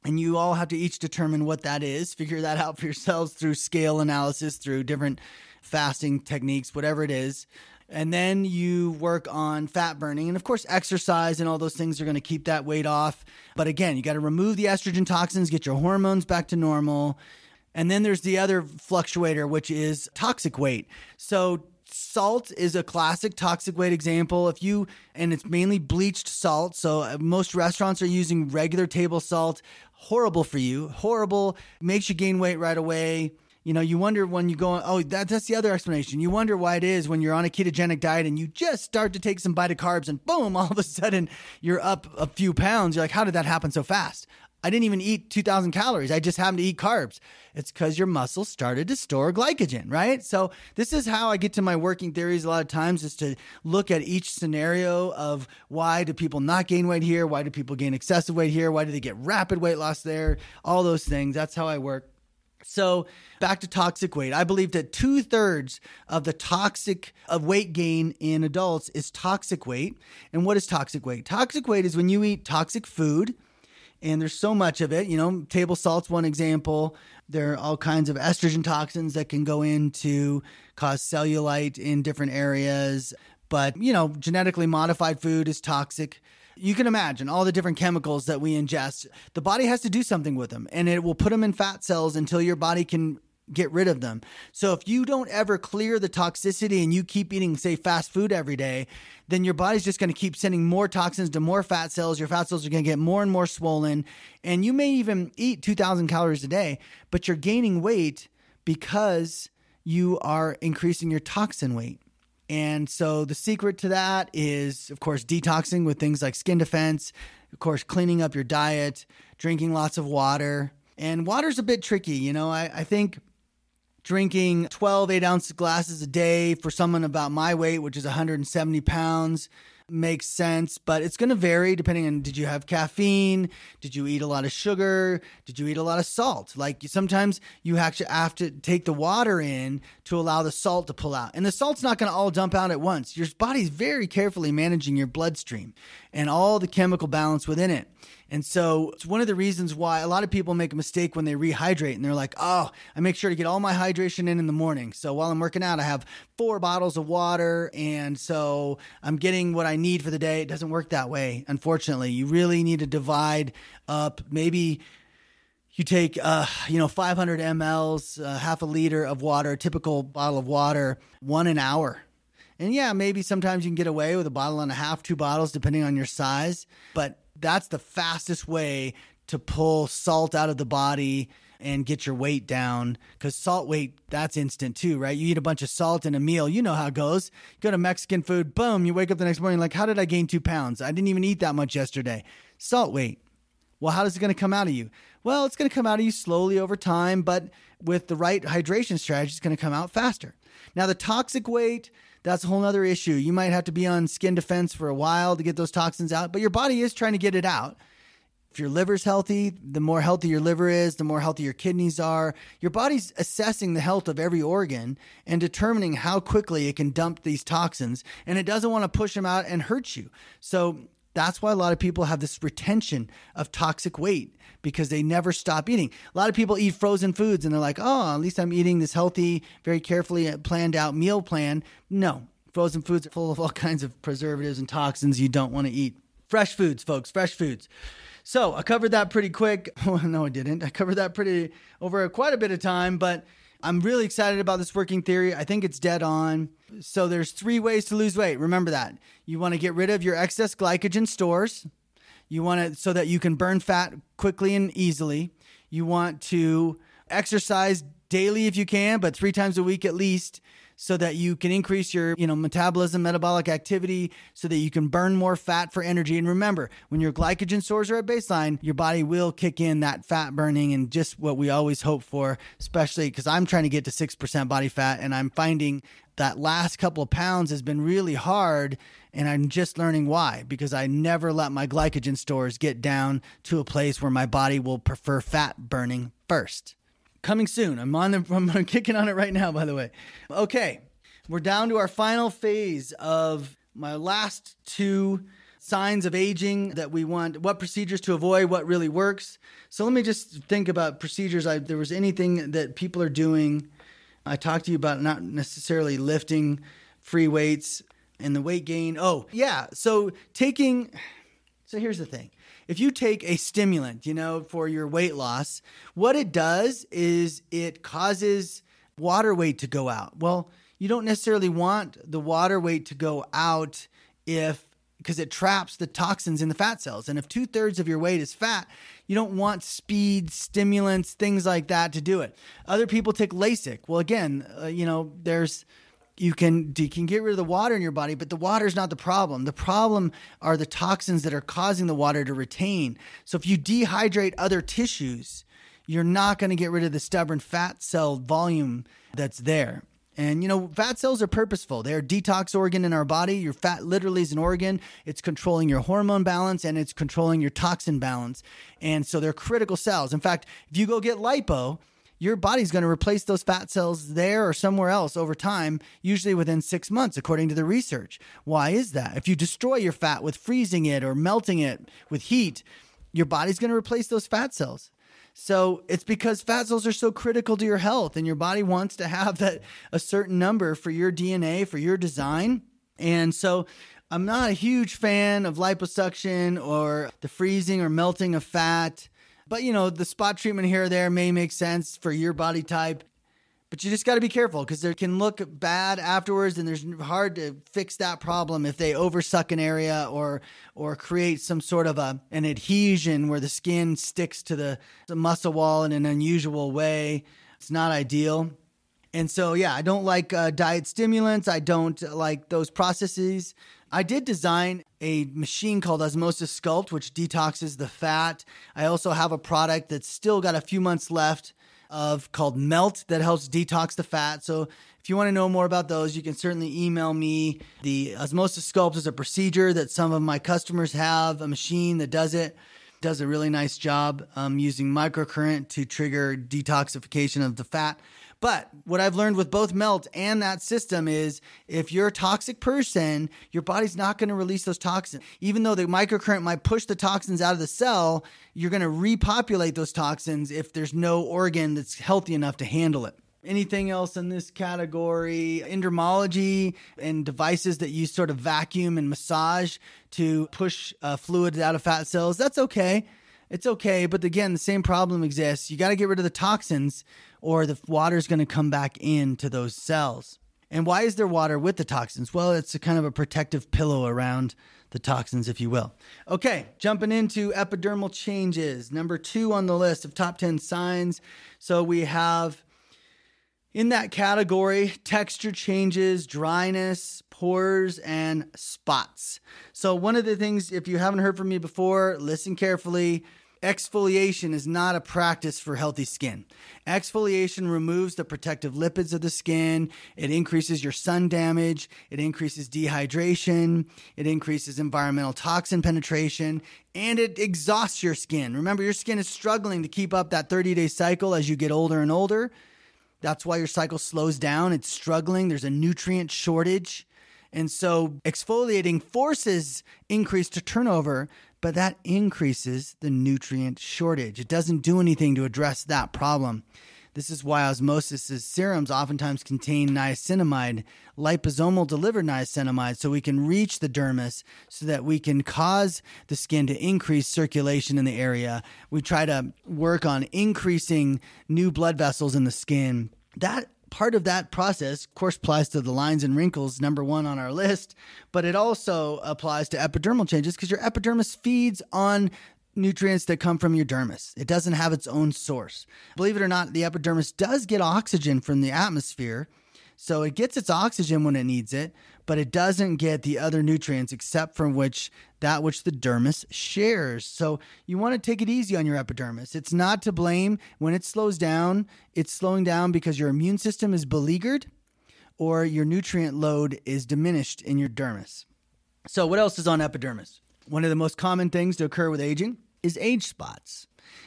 and you all have to each determine what that is, figure that out for yourselves through scale analysis, through different fasting techniques, whatever it is. And then you work on fat burning. And of course, exercise and all those things are going to keep that weight off. But again, you got to remove the estrogen toxins, get your hormones back to normal. And then there's the other fluctuator, which is toxic weight. So salt is a classic toxic weight example. If you, and it's mainly bleached salt. So uh, most restaurants are using regular table salt. Horrible for you. Horrible. Makes you gain weight right away. You know, you wonder when you go, oh, that, that's the other explanation. You wonder why it is when you're on a ketogenic diet and you just start to take some bite of carbs and boom, all of a sudden you're up a few pounds. You're like, how did that happen so fast? I didn't even eat 2000 calories. I just happened to eat carbs. It's because your muscles started to store glycogen, right? So, this is how I get to my working theories a lot of times is to look at each scenario of why do people not gain weight here? Why do people gain excessive weight here? Why do they get rapid weight loss there? All those things. That's how I work. So back to toxic weight. I believe that two thirds of the toxic of weight gain in adults is toxic weight. And what is toxic weight? Toxic weight is when you eat toxic food and there's so much of it. You know, table salt's one example. There are all kinds of estrogen toxins that can go in to cause cellulite in different areas. But, you know, genetically modified food is toxic. You can imagine all the different chemicals that we ingest. The body has to do something with them, and it will put them in fat cells until your body can get rid of them. So if you don't ever clear the toxicity and you keep eating, say, fast food every day, then your body's just going to keep sending more toxins to more fat cells. Your fat cells are going to get more and more swollen. And you may even eat 2,000 calories a day, but you're gaining weight because you are increasing your toxin weight. And so the secret to that is, of course, detoxing with things like skin defense, of course, cleaning up your diet, drinking lots of water. And water's a bit tricky. You know, I, I think drinking 12 eight ounce glasses a day for someone about my weight, which is 170 pounds, makes sense, but it's going to vary depending on did you have caffeine? Did you eat a lot of sugar? Did you eat a lot of salt? Like sometimes you actually have to take the water in to allow the salt to pull out. And the salt's not going to all dump out at once. Your body's very carefully managing your bloodstream and all the chemical balance within it. And so it's one of the reasons why a lot of people make a mistake when they rehydrate and they're like, oh, I make sure to get all my hydration in in the morning. So while I'm working out, I have four bottles of water. And so I'm getting what I need for the day. It doesn't work that way, unfortunately. You really need to divide up maybe you take uh, you know 500 mLs, uh, half a liter of water, typical bottle of water, one an hour. And yeah, maybe sometimes you can get away with a bottle and a half, two bottles, depending on your size. But that's the fastest way to pull salt out of the body and get your weight down because salt weight that's instant too right? You eat a bunch of salt in a meal you know how it goes. You go to mexican food boom you wake up the next morning like how did i gain two pounds? I didn't even eat that much yesterday. Salt weight. Well how is it going to come out of you? Well it's going to come out of you slowly over time but with the right hydration strategy it's going to come out faster. Now the toxic weight that's a whole other issue. You might have to be on skin defense for a while to get those toxins out, but your body is trying to get it out. If your liver's healthy, the more healthy your liver is, the more healthy your kidneys are. Your body's assessing the health of every organ and determining how quickly it can dump these toxins, and it doesn't want to push them out and hurt you. So that's why a lot of people have this retention of toxic weight because they never stop eating. A lot of people eat frozen foods and they're like, oh, at least I'm eating this healthy, very carefully uh, planned out meal plan. No, frozen foods are full of all kinds of preservatives and toxins you don't want to eat. Fresh foods, folks, fresh foods. So I covered that pretty quick. Well, no, I didn't. I covered that pretty over quite a bit of time, but I'm really excited about this working theory. I think it's dead on. So there's three ways to lose weight. Remember that. You want to get rid of your excess glycogen stores. You want it so that you can burn fat quickly and easily. You want to exercise daily if you can, but 3 times a week at least so that you can increase your, you know, metabolism, metabolic activity, so that you can burn more fat for energy. And remember, when your glycogen stores are at baseline, your body will kick in that fat burning and just what we always hope for, especially because I'm trying to get to 6% body fat and I'm finding that last couple of pounds has been really hard and I'm just learning why because I never let my glycogen stores get down to a place where my body will prefer fat burning first coming soon. I'm on the, I'm kicking on it right now, by the way. Okay, we're down to our final phase of my last two signs of aging that we want, what procedures to avoid, what really works. So let me just think about procedures. I, there was anything that people are doing. I talked to you about not necessarily lifting free weights and the weight gain. Oh, yeah. So taking, so here's the thing if you take a stimulant, you know, for your weight loss, what it does is it causes water weight to go out. Well, you don't necessarily want the water weight to go out if because it traps the toxins in the fat cells. And if two thirds of your weight is fat, you don't want speed, stimulants, things like that to do it. Other people take Lasix. Well, again, uh, you know, there's you can you can get rid of the water in your body, but the water is not the problem. The problem are the toxins that are causing the water to retain. So if you dehydrate other tissues, you're not going to get rid of the stubborn fat cell volume that's there. And you know, fat cells are purposeful. They're detox organ in our body. Your fat literally is an organ. It's controlling your hormone balance and it's controlling your toxin balance. And so they're critical cells. In fact, if you go get lipo, your body's going to replace those fat cells there or somewhere else over time, usually within six months, according to the research. Why is that? If you destroy your fat with freezing it or melting it with heat, your body's going to replace those fat cells. So it's because fat cells are so critical to your health, and your body wants to have that a certain number for your DNA, for your design. And so I'm not a huge fan of liposuction or the freezing or melting of fat. But you know, the spot treatment here or there may make sense for your body type. But you just got to be careful because they can look bad afterwards, and there's hard to fix that problem if they oversuck an area or or create some sort of a an adhesion where the skin sticks to the, the muscle wall in an unusual way. It's not ideal. And so, yeah, I don't like uh, diet stimulants. I don't like those processes. I did design a machine called Osmosis Sculpt, which detoxes the fat. I also have a product that's still got a few months left of called Melt that helps detox the fat. So if you want to know more about those, you can certainly email me. The Osmosis Sculpt is a procedure that some of my customers have, a machine that does it. Does a really nice job um, using microcurrent to trigger detoxification of the fat. But what I've learned with both melt and that system is if you're a toxic person, your body's not going to release those toxins. Even though the microcurrent might push the toxins out of the cell, you're going to repopulate those toxins if there's no organ that's healthy enough to handle it. Anything else in this category? Endermology and devices that use sort of vacuum and massage to push uh, fluids out of fat cells. That's okay. It's okay. But again, the same problem exists. You got to get rid of the toxins or the water is going to come back into those cells. And why is there water with the toxins? Well, it's a kind of a protective pillow around the toxins, if you will. Okay, jumping into epidermal changes. Number two on the list of top 10 signs. So we have in that category texture changes, dryness, pores, and spots. So, one of the things, if you haven't heard from me before, listen carefully. Exfoliation is not a practice for healthy skin. Exfoliation removes the protective lipids of the skin. It increases your sun damage. It increases dehydration. It increases environmental toxin penetration and it exhausts your skin. Remember, your skin is struggling to keep up that 30 day cycle as you get older and older. That's why your cycle slows down. It's struggling. There's a nutrient shortage. And so exfoliating forces increased turnover, but that increases the nutrient shortage. It doesn't do anything to address that problem. This is why osmosis serums oftentimes contain niacinamide, liposomal delivered niacinamide, so we can reach the dermis so that we can cause the skin to increase circulation in the area. We try to work on increasing new blood vessels in the skin. That part of that process, of course, applies to the lines and wrinkles, number one on our list, but it also applies to epidermal changes because your epidermis feeds on nutrients that come from your dermis. It doesn't have its own source. Believe it or not, the epidermis does get oxygen from the atmosphere so it gets its oxygen when it needs it, but it doesn't get the other nutrients except from which that which the dermis shares. So you want to take it easy on your epidermis. It's not to blame when it slows down. It's slowing down because your immune system is beleaguered or your nutrient load is diminished in your dermis. So what else is on epidermis? One of the most common things to occur with aging is age spots.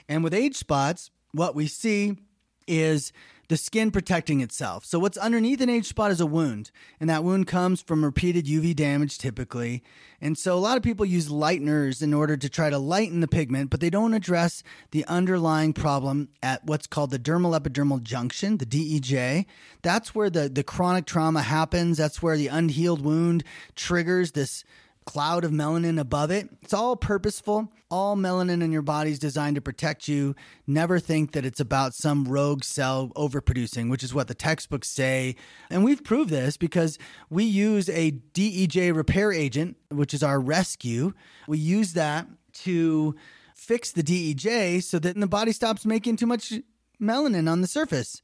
And with age spots, what we see is the skin protecting itself. So, what's underneath an age spot is a wound, and that wound comes from repeated UV damage typically. And so, a lot of people use lighteners in order to try to lighten the pigment, but they don't address the underlying problem at what's called the dermal epidermal junction, the DEJ. That's where the, the chronic trauma happens, that's where the unhealed wound triggers this cloud of melanin above it. It's all purposeful. All melanin in your body is designed to protect you. Never think that it's about some rogue cell overproducing, which is what the textbooks say. And we've proved this because we use a DEJ repair agent, which is our rescue. We use that to fix the DEJ so that the body stops making too much melanin on the surface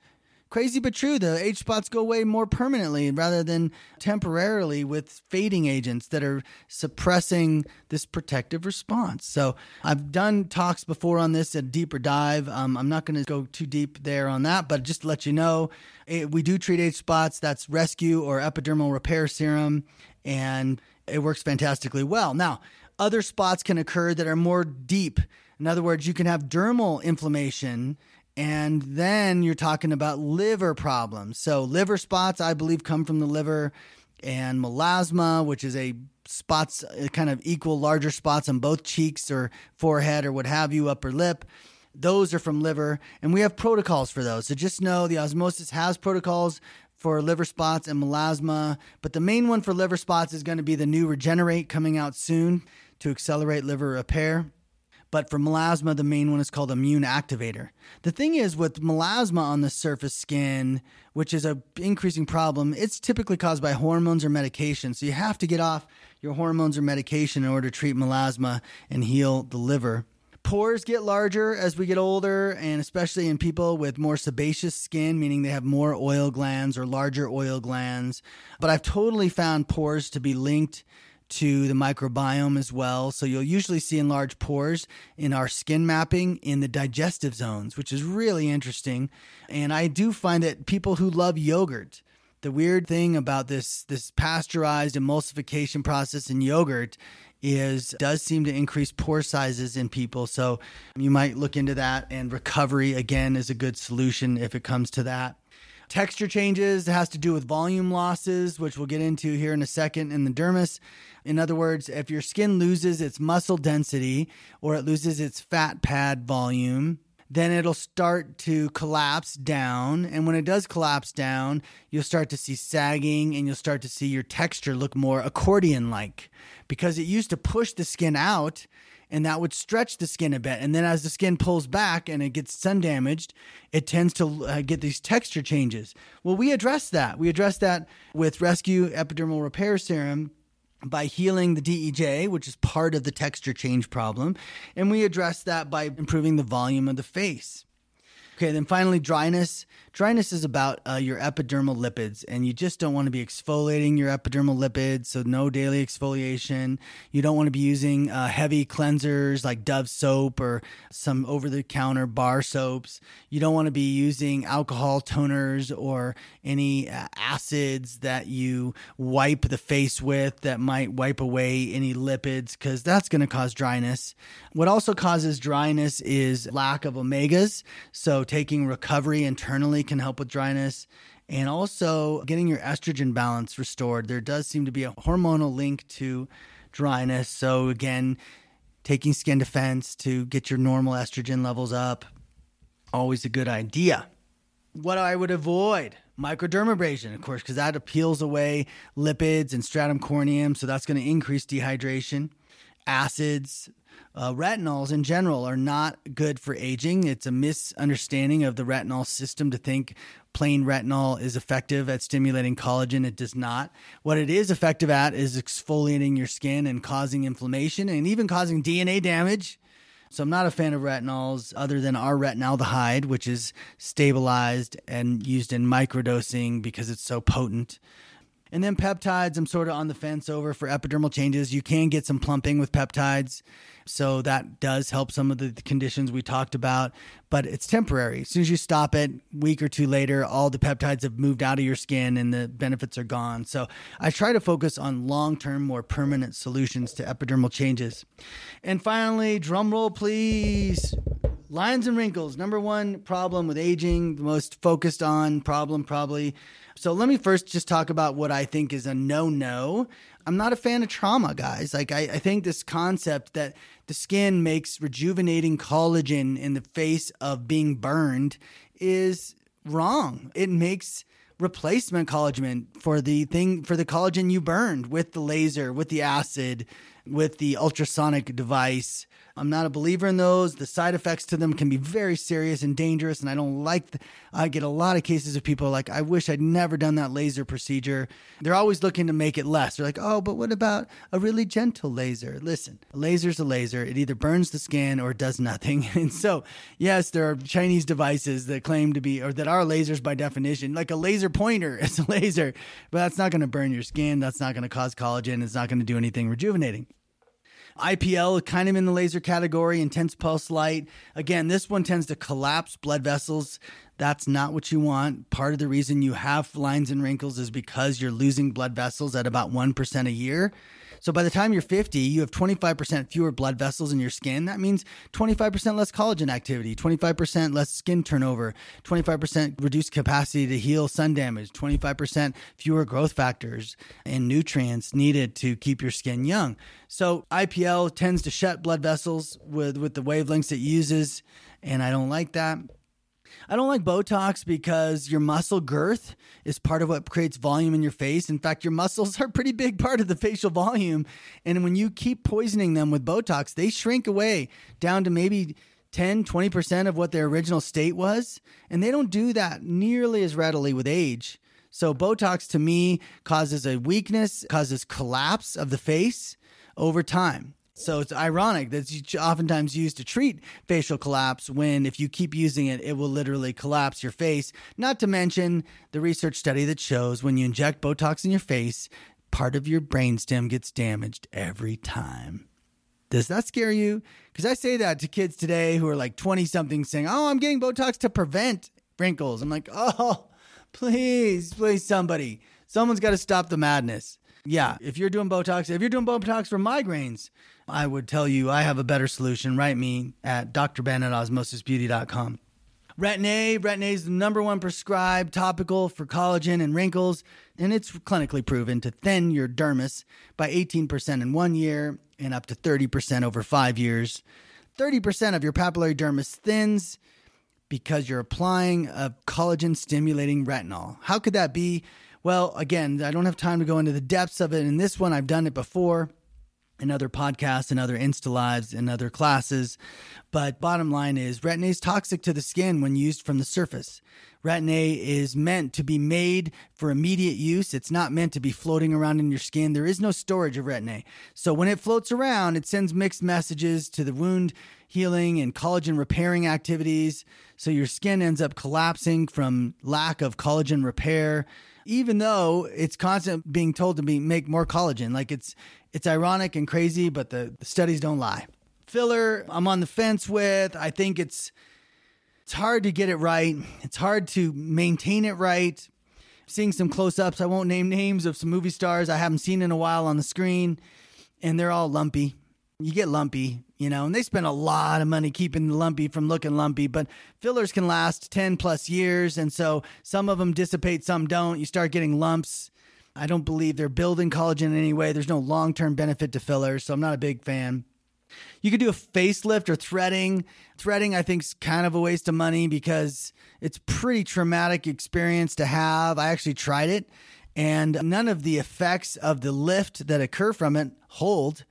crazy but true. The age spots go away more permanently rather than temporarily with fading agents that are suppressing this protective response. So I've done talks before on this, a deeper dive. Um, I'm not going to go too deep there on that, but just to let you know, it, we do treat age spots. That's rescue or epidermal repair serum, and it works fantastically well. Now, other spots can occur that are more deep. In other words, you can have dermal inflammation and then you're talking about liver problems. So, liver spots, I believe, come from the liver, and melasma, which is a spots, kind of equal larger spots on both cheeks or forehead or what have you, upper lip. Those are from liver, and we have protocols for those. So, just know the osmosis has protocols for liver spots and melasma, but the main one for liver spots is going to be the new Regenerate coming out soon to accelerate liver repair. But for melasma, the main one is called immune activator. The thing is with melasma on the surface skin, which is a increasing problem, it's typically caused by hormones or medication. So you have to get off your hormones or medication in order to treat melasma and heal the liver. Pores get larger as we get older, and especially in people with more sebaceous skin, meaning they have more oil glands or larger oil glands. But I've totally found pores to be linked to the microbiome as well. So you'll usually see enlarged pores in our skin mapping in the digestive zones, which is really interesting. And I do find that people who love yogurt, the weird thing about this this pasteurized emulsification process in yogurt is does seem to increase pore sizes in people. So you might look into that and recovery again is a good solution if it comes to that. Texture changes It has to do with volume losses, which we'll get into here in a second in the dermis. In other words, if your skin loses its muscle density or it loses its fat pad volume, then it'll start to collapse down. And when it does collapse down, you'll start to see sagging and you'll start to see your texture look more accordion like because it used to push the skin out and that would stretch the skin a bit. And then as the skin pulls back and it gets sun damaged, it tends to uh, get these texture changes. Well, we address that. We address that with Rescue Epidermal Repair Serum by healing the DEJ, which is part of the texture change problem. And we address that by improving the volume of the face. Okay, then finally, dryness. Dryness is about uh, your epidermal lipids, and you just don't want to be exfoliating your epidermal lipids, so no daily exfoliation. You don't want to be using uh, heavy cleansers like Dove soap or some over the counter bar soaps. You don't want to be using alcohol toners or any uh, acids that you wipe the face with that might wipe away any lipids, because that's going to cause dryness. What also causes dryness is lack of omegas, so taking recovery internally can help with dryness and also getting your estrogen balance restored. There does seem to be a hormonal link to dryness. So, again, taking skin defense to get your normal estrogen levels up, always a good idea. What I would avoid microdermabrasion, of course, because that peels away lipids and stratum corneum. So, that's going to increase dehydration. Acids, uh, retinols in general are not good for aging. It's a misunderstanding of the retinol system to think plain retinol is effective at stimulating collagen. It does not. What it is effective at is exfoliating your skin and causing inflammation and even causing DNA damage. So I'm not a fan of retinols other than our retinaldehyde, which is stabilized and used in microdosing because it's so potent. And then peptides, I'm sort of on the fence over for epidermal changes. You can get some plumping with peptides. So that does help some of the conditions we talked about, but it's temporary. As soon as you stop it, week or two later, all the peptides have moved out of your skin and the benefits are gone. So I try to focus on long term, more permanent solutions to epidermal changes. And finally, drum roll, please. Lines and wrinkles, number one problem with aging, the most focused on problem probably. So let me first just talk about what I think is a no no. I'm not a fan of trauma, guys. Like, I, I think this concept that the skin makes rejuvenating collagen in the face of being burned is wrong. It makes replacement collagen for the thing for the collagen you burned with the laser, with the acid, with the ultrasonic device I'm not a believer in those. The side effects to them can be very serious and dangerous, and I don't like. The, I get a lot of cases of people like, I wish I'd never done that laser procedure. They're always looking to make it less. They're like, oh, but what about a really gentle laser? Listen, a laser's a laser. It either burns the skin or does nothing. And so, yes, there are Chinese devices that claim to be or that are lasers by definition. Like a laser pointer is a laser, but that's not going to burn your skin. That's not going to cause collagen. It's not going to do anything rejuvenating. IPL, kind of in the laser category, intense pulse light. Again, this one tends to collapse blood vessels. That's not what you want. Part of the reason you have lines and wrinkles is because you're losing blood vessels at about 1% a year. So by the time you're 50, you have 25% fewer blood vessels in your skin. That means 25% less collagen activity, 25% less skin turnover, 25% reduced capacity to heal sun damage, 25% fewer growth factors and nutrients needed to keep your skin young. So IPL tends to shut blood vessels with, with the wavelengths it uses, and I don't like that. I don't like Botox because your muscle girth is part of what creates volume in your face. In fact, your muscles are a pretty big part of the facial volume. And when you keep poisoning them with Botox, they shrink away down to maybe 10, 20% of what their original state was. And they don't do that nearly as readily with age. So, Botox to me causes a weakness, causes collapse of the face over time. So it's ironic that it's oftentimes used to treat facial collapse when if you keep using it, it will literally collapse your face. Not to mention the research study that shows when you inject Botox in your face, part of your brainstem gets damaged every time. Does that scare you? Because I say that to kids today who are like 20 something saying, Oh, I'm getting Botox to prevent wrinkles. I'm like, Oh, please, please, somebody. Someone's got to stop the madness. Yeah, if you're doing Botox, if you're doing Botox for migraines, I would tell you I have a better solution. Write me at drben at osmosisbeauty.com. Retin-A, Retin-A is the number one prescribed topical for collagen and wrinkles, and it's clinically proven to thin your dermis by 18% in one year and up to 30% over five years. 30% of your papillary dermis thins because you're applying a collagen stimulating retinol. How could that be? Well, again, I don't have time to go into the depths of it. In this one, I've done it before in other podcasts and other Insta lives and other classes. But bottom line is retin-A is toxic to the skin when used from the surface. Retin-A is meant to be made for immediate use. It's not meant to be floating around in your skin. There is no storage of retin-A. So when it floats around, it sends mixed messages to the wound healing and collagen repairing activities. So your skin ends up collapsing from lack of collagen repair even though it's constant being told to be make more collagen. Like it's it's ironic and crazy, but the, the studies don't lie. Filler, I'm on the fence with. I think it's it's hard to get it right. It's hard to maintain it right. Seeing some close-ups, I won't name names of some movie stars I haven't seen in a while on the screen, and they're all lumpy. You get lumpy, you know, and they spend a lot of money keeping the lumpy from looking lumpy, but fillers can last 10 plus years. And so some of them dissipate, some don't. You start getting lumps I don't believe they're building collagen in any way. There's no long term benefit to fillers, so I'm not a big fan. You could do a facelift or threading. Threading, I think, is kind of a waste of money because it's pretty traumatic experience to have. I actually tried it, and none of the effects of the lift that occur from it hold.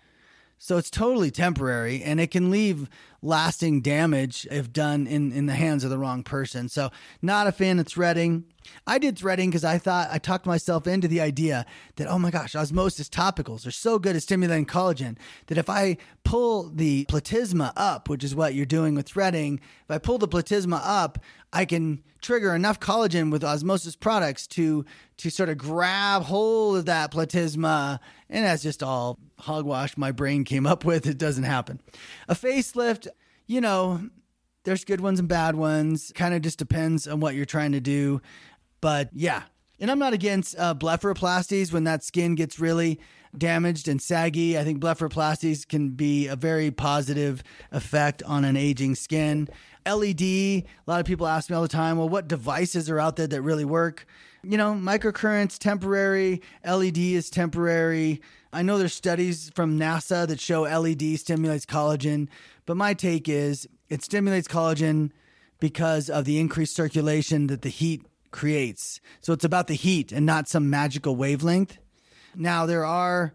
So it's totally temporary and it can leave lasting damage if done in, in the hands of the wrong person. So, not a fan of threading. I did threading because I thought I talked myself into the idea that, oh my gosh, osmosis topicals are so good at stimulating collagen that if I pull the platysma up, which is what you're doing with threading, if I pull the platysma up, I can trigger enough collagen with osmosis products to to sort of grab hold of that platysma. And that's just all hogwash my brain came up with. It doesn't happen. A facelift, you know, there's good ones and bad ones. Kind of just depends on what you're trying to do. But yeah, and I'm not against uh, blepharoplasties when that skin gets really damaged and saggy. I think blepharoplasties can be a very positive effect on an aging skin. LED, a lot of people ask me all the time, well, what devices are out there that really work? You know, microcurrents temporary, LED is temporary. I know there's studies from NASA that show LED stimulates collagen, but my take is it stimulates collagen because of the increased circulation that the heat creates. So it's about the heat and not some magical wavelength. Now, there are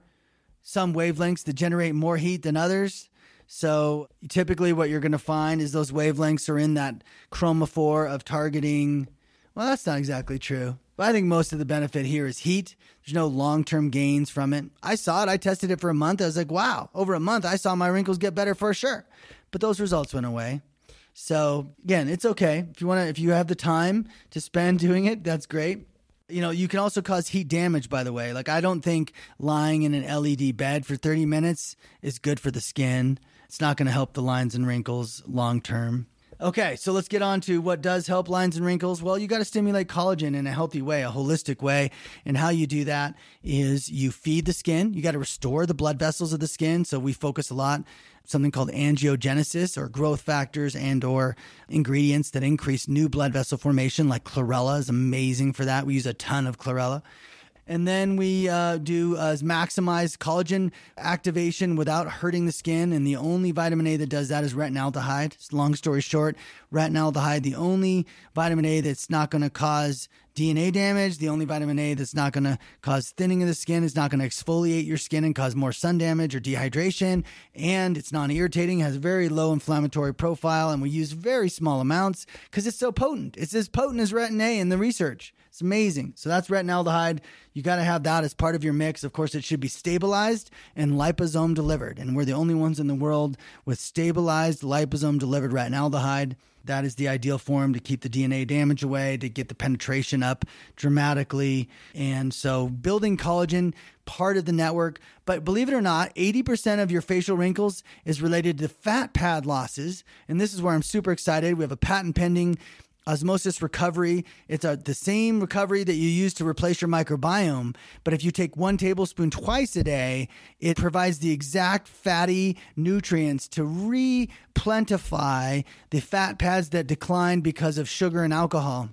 some wavelengths that generate more heat than others. So typically, what you're going to find is those wavelengths are in that chromophore of targeting. Well, that's not exactly true. But I think most of the benefit here is heat. There's no long term gains from it. I saw it. I tested it for a month. I was like, wow, over a month, I saw my wrinkles get better for sure. But those results went away. So again, it's okay. If you want to, if you have the time to spend doing it, that's great. You know, you can also cause heat damage, by the way. Like, I don't think lying in an LED bed for 30 minutes is good for the skin. It's not going to help the lines and wrinkles long term. Okay, so let's get on to what does help lines and wrinkles. Well, you got to stimulate collagen in a healthy way, a holistic way. And how you do that is you feed the skin. You got to restore the blood vessels of the skin. So we focus a lot something called angiogenesis or growth factors and or ingredients that increase new blood vessel formation like chlorella is amazing for that. We use a ton of chlorella. And then we uh, do uh, maximize collagen activation without hurting the skin. And the only vitamin A that does that is retinaldehyde. Long story short, retinaldehyde, the only vitamin A that's not going to cause DNA damage. The only vitamin A that's not going to cause thinning of the skin is not going to exfoliate your skin and cause more sun damage or dehydration. And it's non irritating, has very low inflammatory profile. And we use very small amounts because it's so potent. It's as potent as retin A in the research. It's amazing. So that's retinaldehyde. You got to have that as part of your mix. Of course, it should be stabilized and liposome delivered. And we're the only ones in the world with stabilized liposome delivered retinaldehyde. That is the ideal form to keep the DNA damage away, to get the penetration up dramatically. And so building collagen, part of the network. But believe it or not, 80% of your facial wrinkles is related to fat pad losses. And this is where I'm super excited. We have a patent pending osmosis recovery. It's a, the same recovery that you use to replace your microbiome. But if you take one tablespoon twice a day, it provides the exact fatty nutrients to replentify the fat pads that decline because of sugar and alcohol.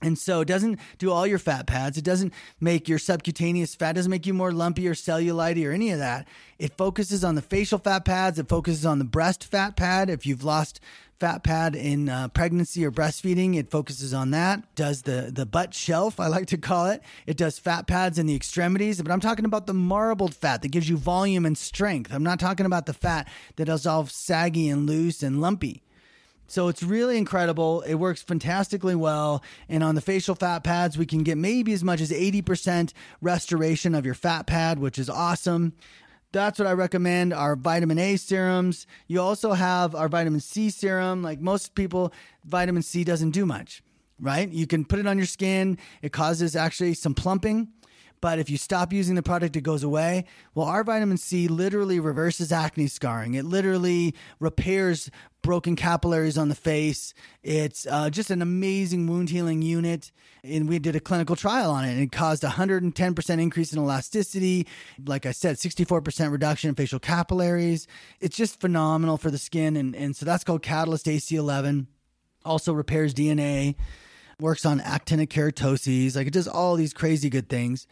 And so it doesn't do all your fat pads. It doesn't make your subcutaneous fat, doesn't make you more lumpy or cellulite or any of that. It focuses on the facial fat pads. It focuses on the breast fat pad. If you've lost fat pad in uh, pregnancy or breastfeeding. It focuses on that. Does the the butt shelf, I like to call it. It does fat pads in the extremities, but I'm talking about the marbled fat that gives you volume and strength. I'm not talking about the fat that is all saggy and loose and lumpy. So it's really incredible. It works fantastically well. And on the facial fat pads, we can get maybe as much as 80% restoration of your fat pad, which is awesome. That's what I recommend. Our vitamin A serums. You also have our vitamin C serum. Like most people, vitamin C doesn't do much, right? You can put it on your skin. It causes actually some plumping. But if you stop using the product, it goes away. Well, our vitamin C literally reverses acne scarring. It literally repairs broken capillaries on the face. It's uh, just an amazing wound healing unit. And we did a clinical trial on it, and it caused 110% increase in elasticity. Like I said, 64% reduction in facial capillaries. It's just phenomenal for the skin. And, and so that's called Catalyst AC11. Also repairs DNA works on actinic keratoses. Like it does all these crazy good things.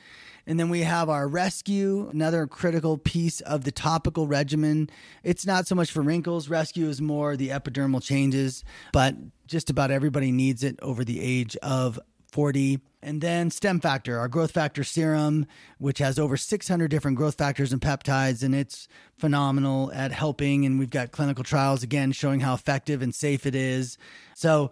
And then we have our rescue, another critical piece of the topical regimen. It's not so much for wrinkles. Rescue is more the epidermal changes, but just about everybody needs it over the age of 40. And then Stem Factor, our growth factor serum, which has over 600 different growth factors and peptides, and it's phenomenal at helping. And we've got clinical trials again showing how effective and safe it is. So,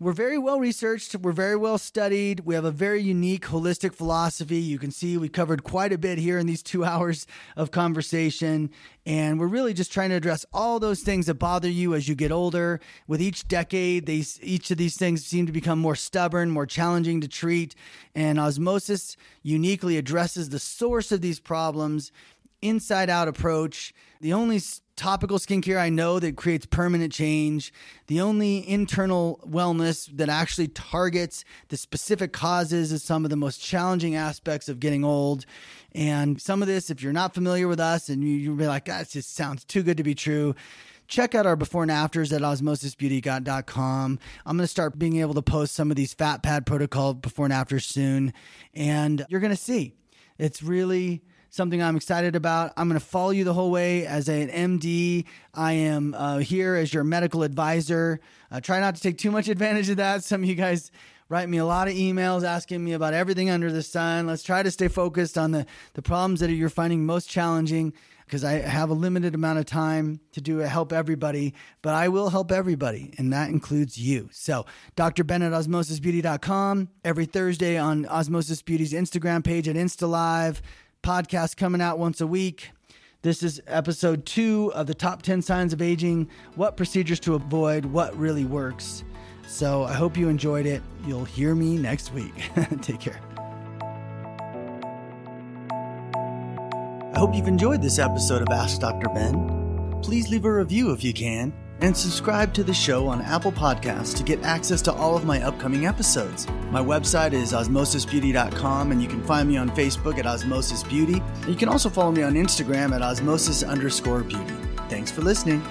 we're very well researched. We're very well studied. We have a very unique holistic philosophy. You can see we covered quite a bit here in these two hours of conversation. And we're really just trying to address all those things that bother you as you get older. With each decade, each of these things seem to become more stubborn, more challenging to treat. And osmosis uniquely addresses the source of these problems inside out approach. The only topical skincare I know that creates permanent change. The only internal wellness that actually targets the specific causes is some of the most challenging aspects of getting old. And some of this, if you're not familiar with us and you, you're like, that just sounds too good to be true check out our before and afters at osmosisbeauty.com. I'm going to start being able to post some of these fat pad protocol before and after soon. And you're going to see it's really something I'm excited about. I'm going to follow you the whole way as an MD. I am uh, here as your medical advisor. Uh, try not to take too much advantage of that. Some of you guys write me a lot of emails asking me about everything under the sun. Let's try to stay focused on the, the problems that you're finding most challenging. because I have a limited amount of time to do help everybody, but I will help everybody, and that includes you. So, Dr. Ben at osmosisbeauty.com, every Thursday on Osmosis Beauty's Instagram page at InstaLive, podcast coming out once a week. This is episode two of the top 10 signs of aging, what procedures to avoid, what really works. So, I hope you enjoyed it. You'll hear me next week. Take care. I hope you've enjoyed this episode of Ask Dr. Ben. Please leave a review if you can, and subscribe to the show on Apple Podcasts to get access to all of my upcoming episodes. My website is osmosisbeauty.com, and you can find me on Facebook at Osmosis Beauty. You can also follow me on Instagram at osmosis underscore beauty. Thanks for listening.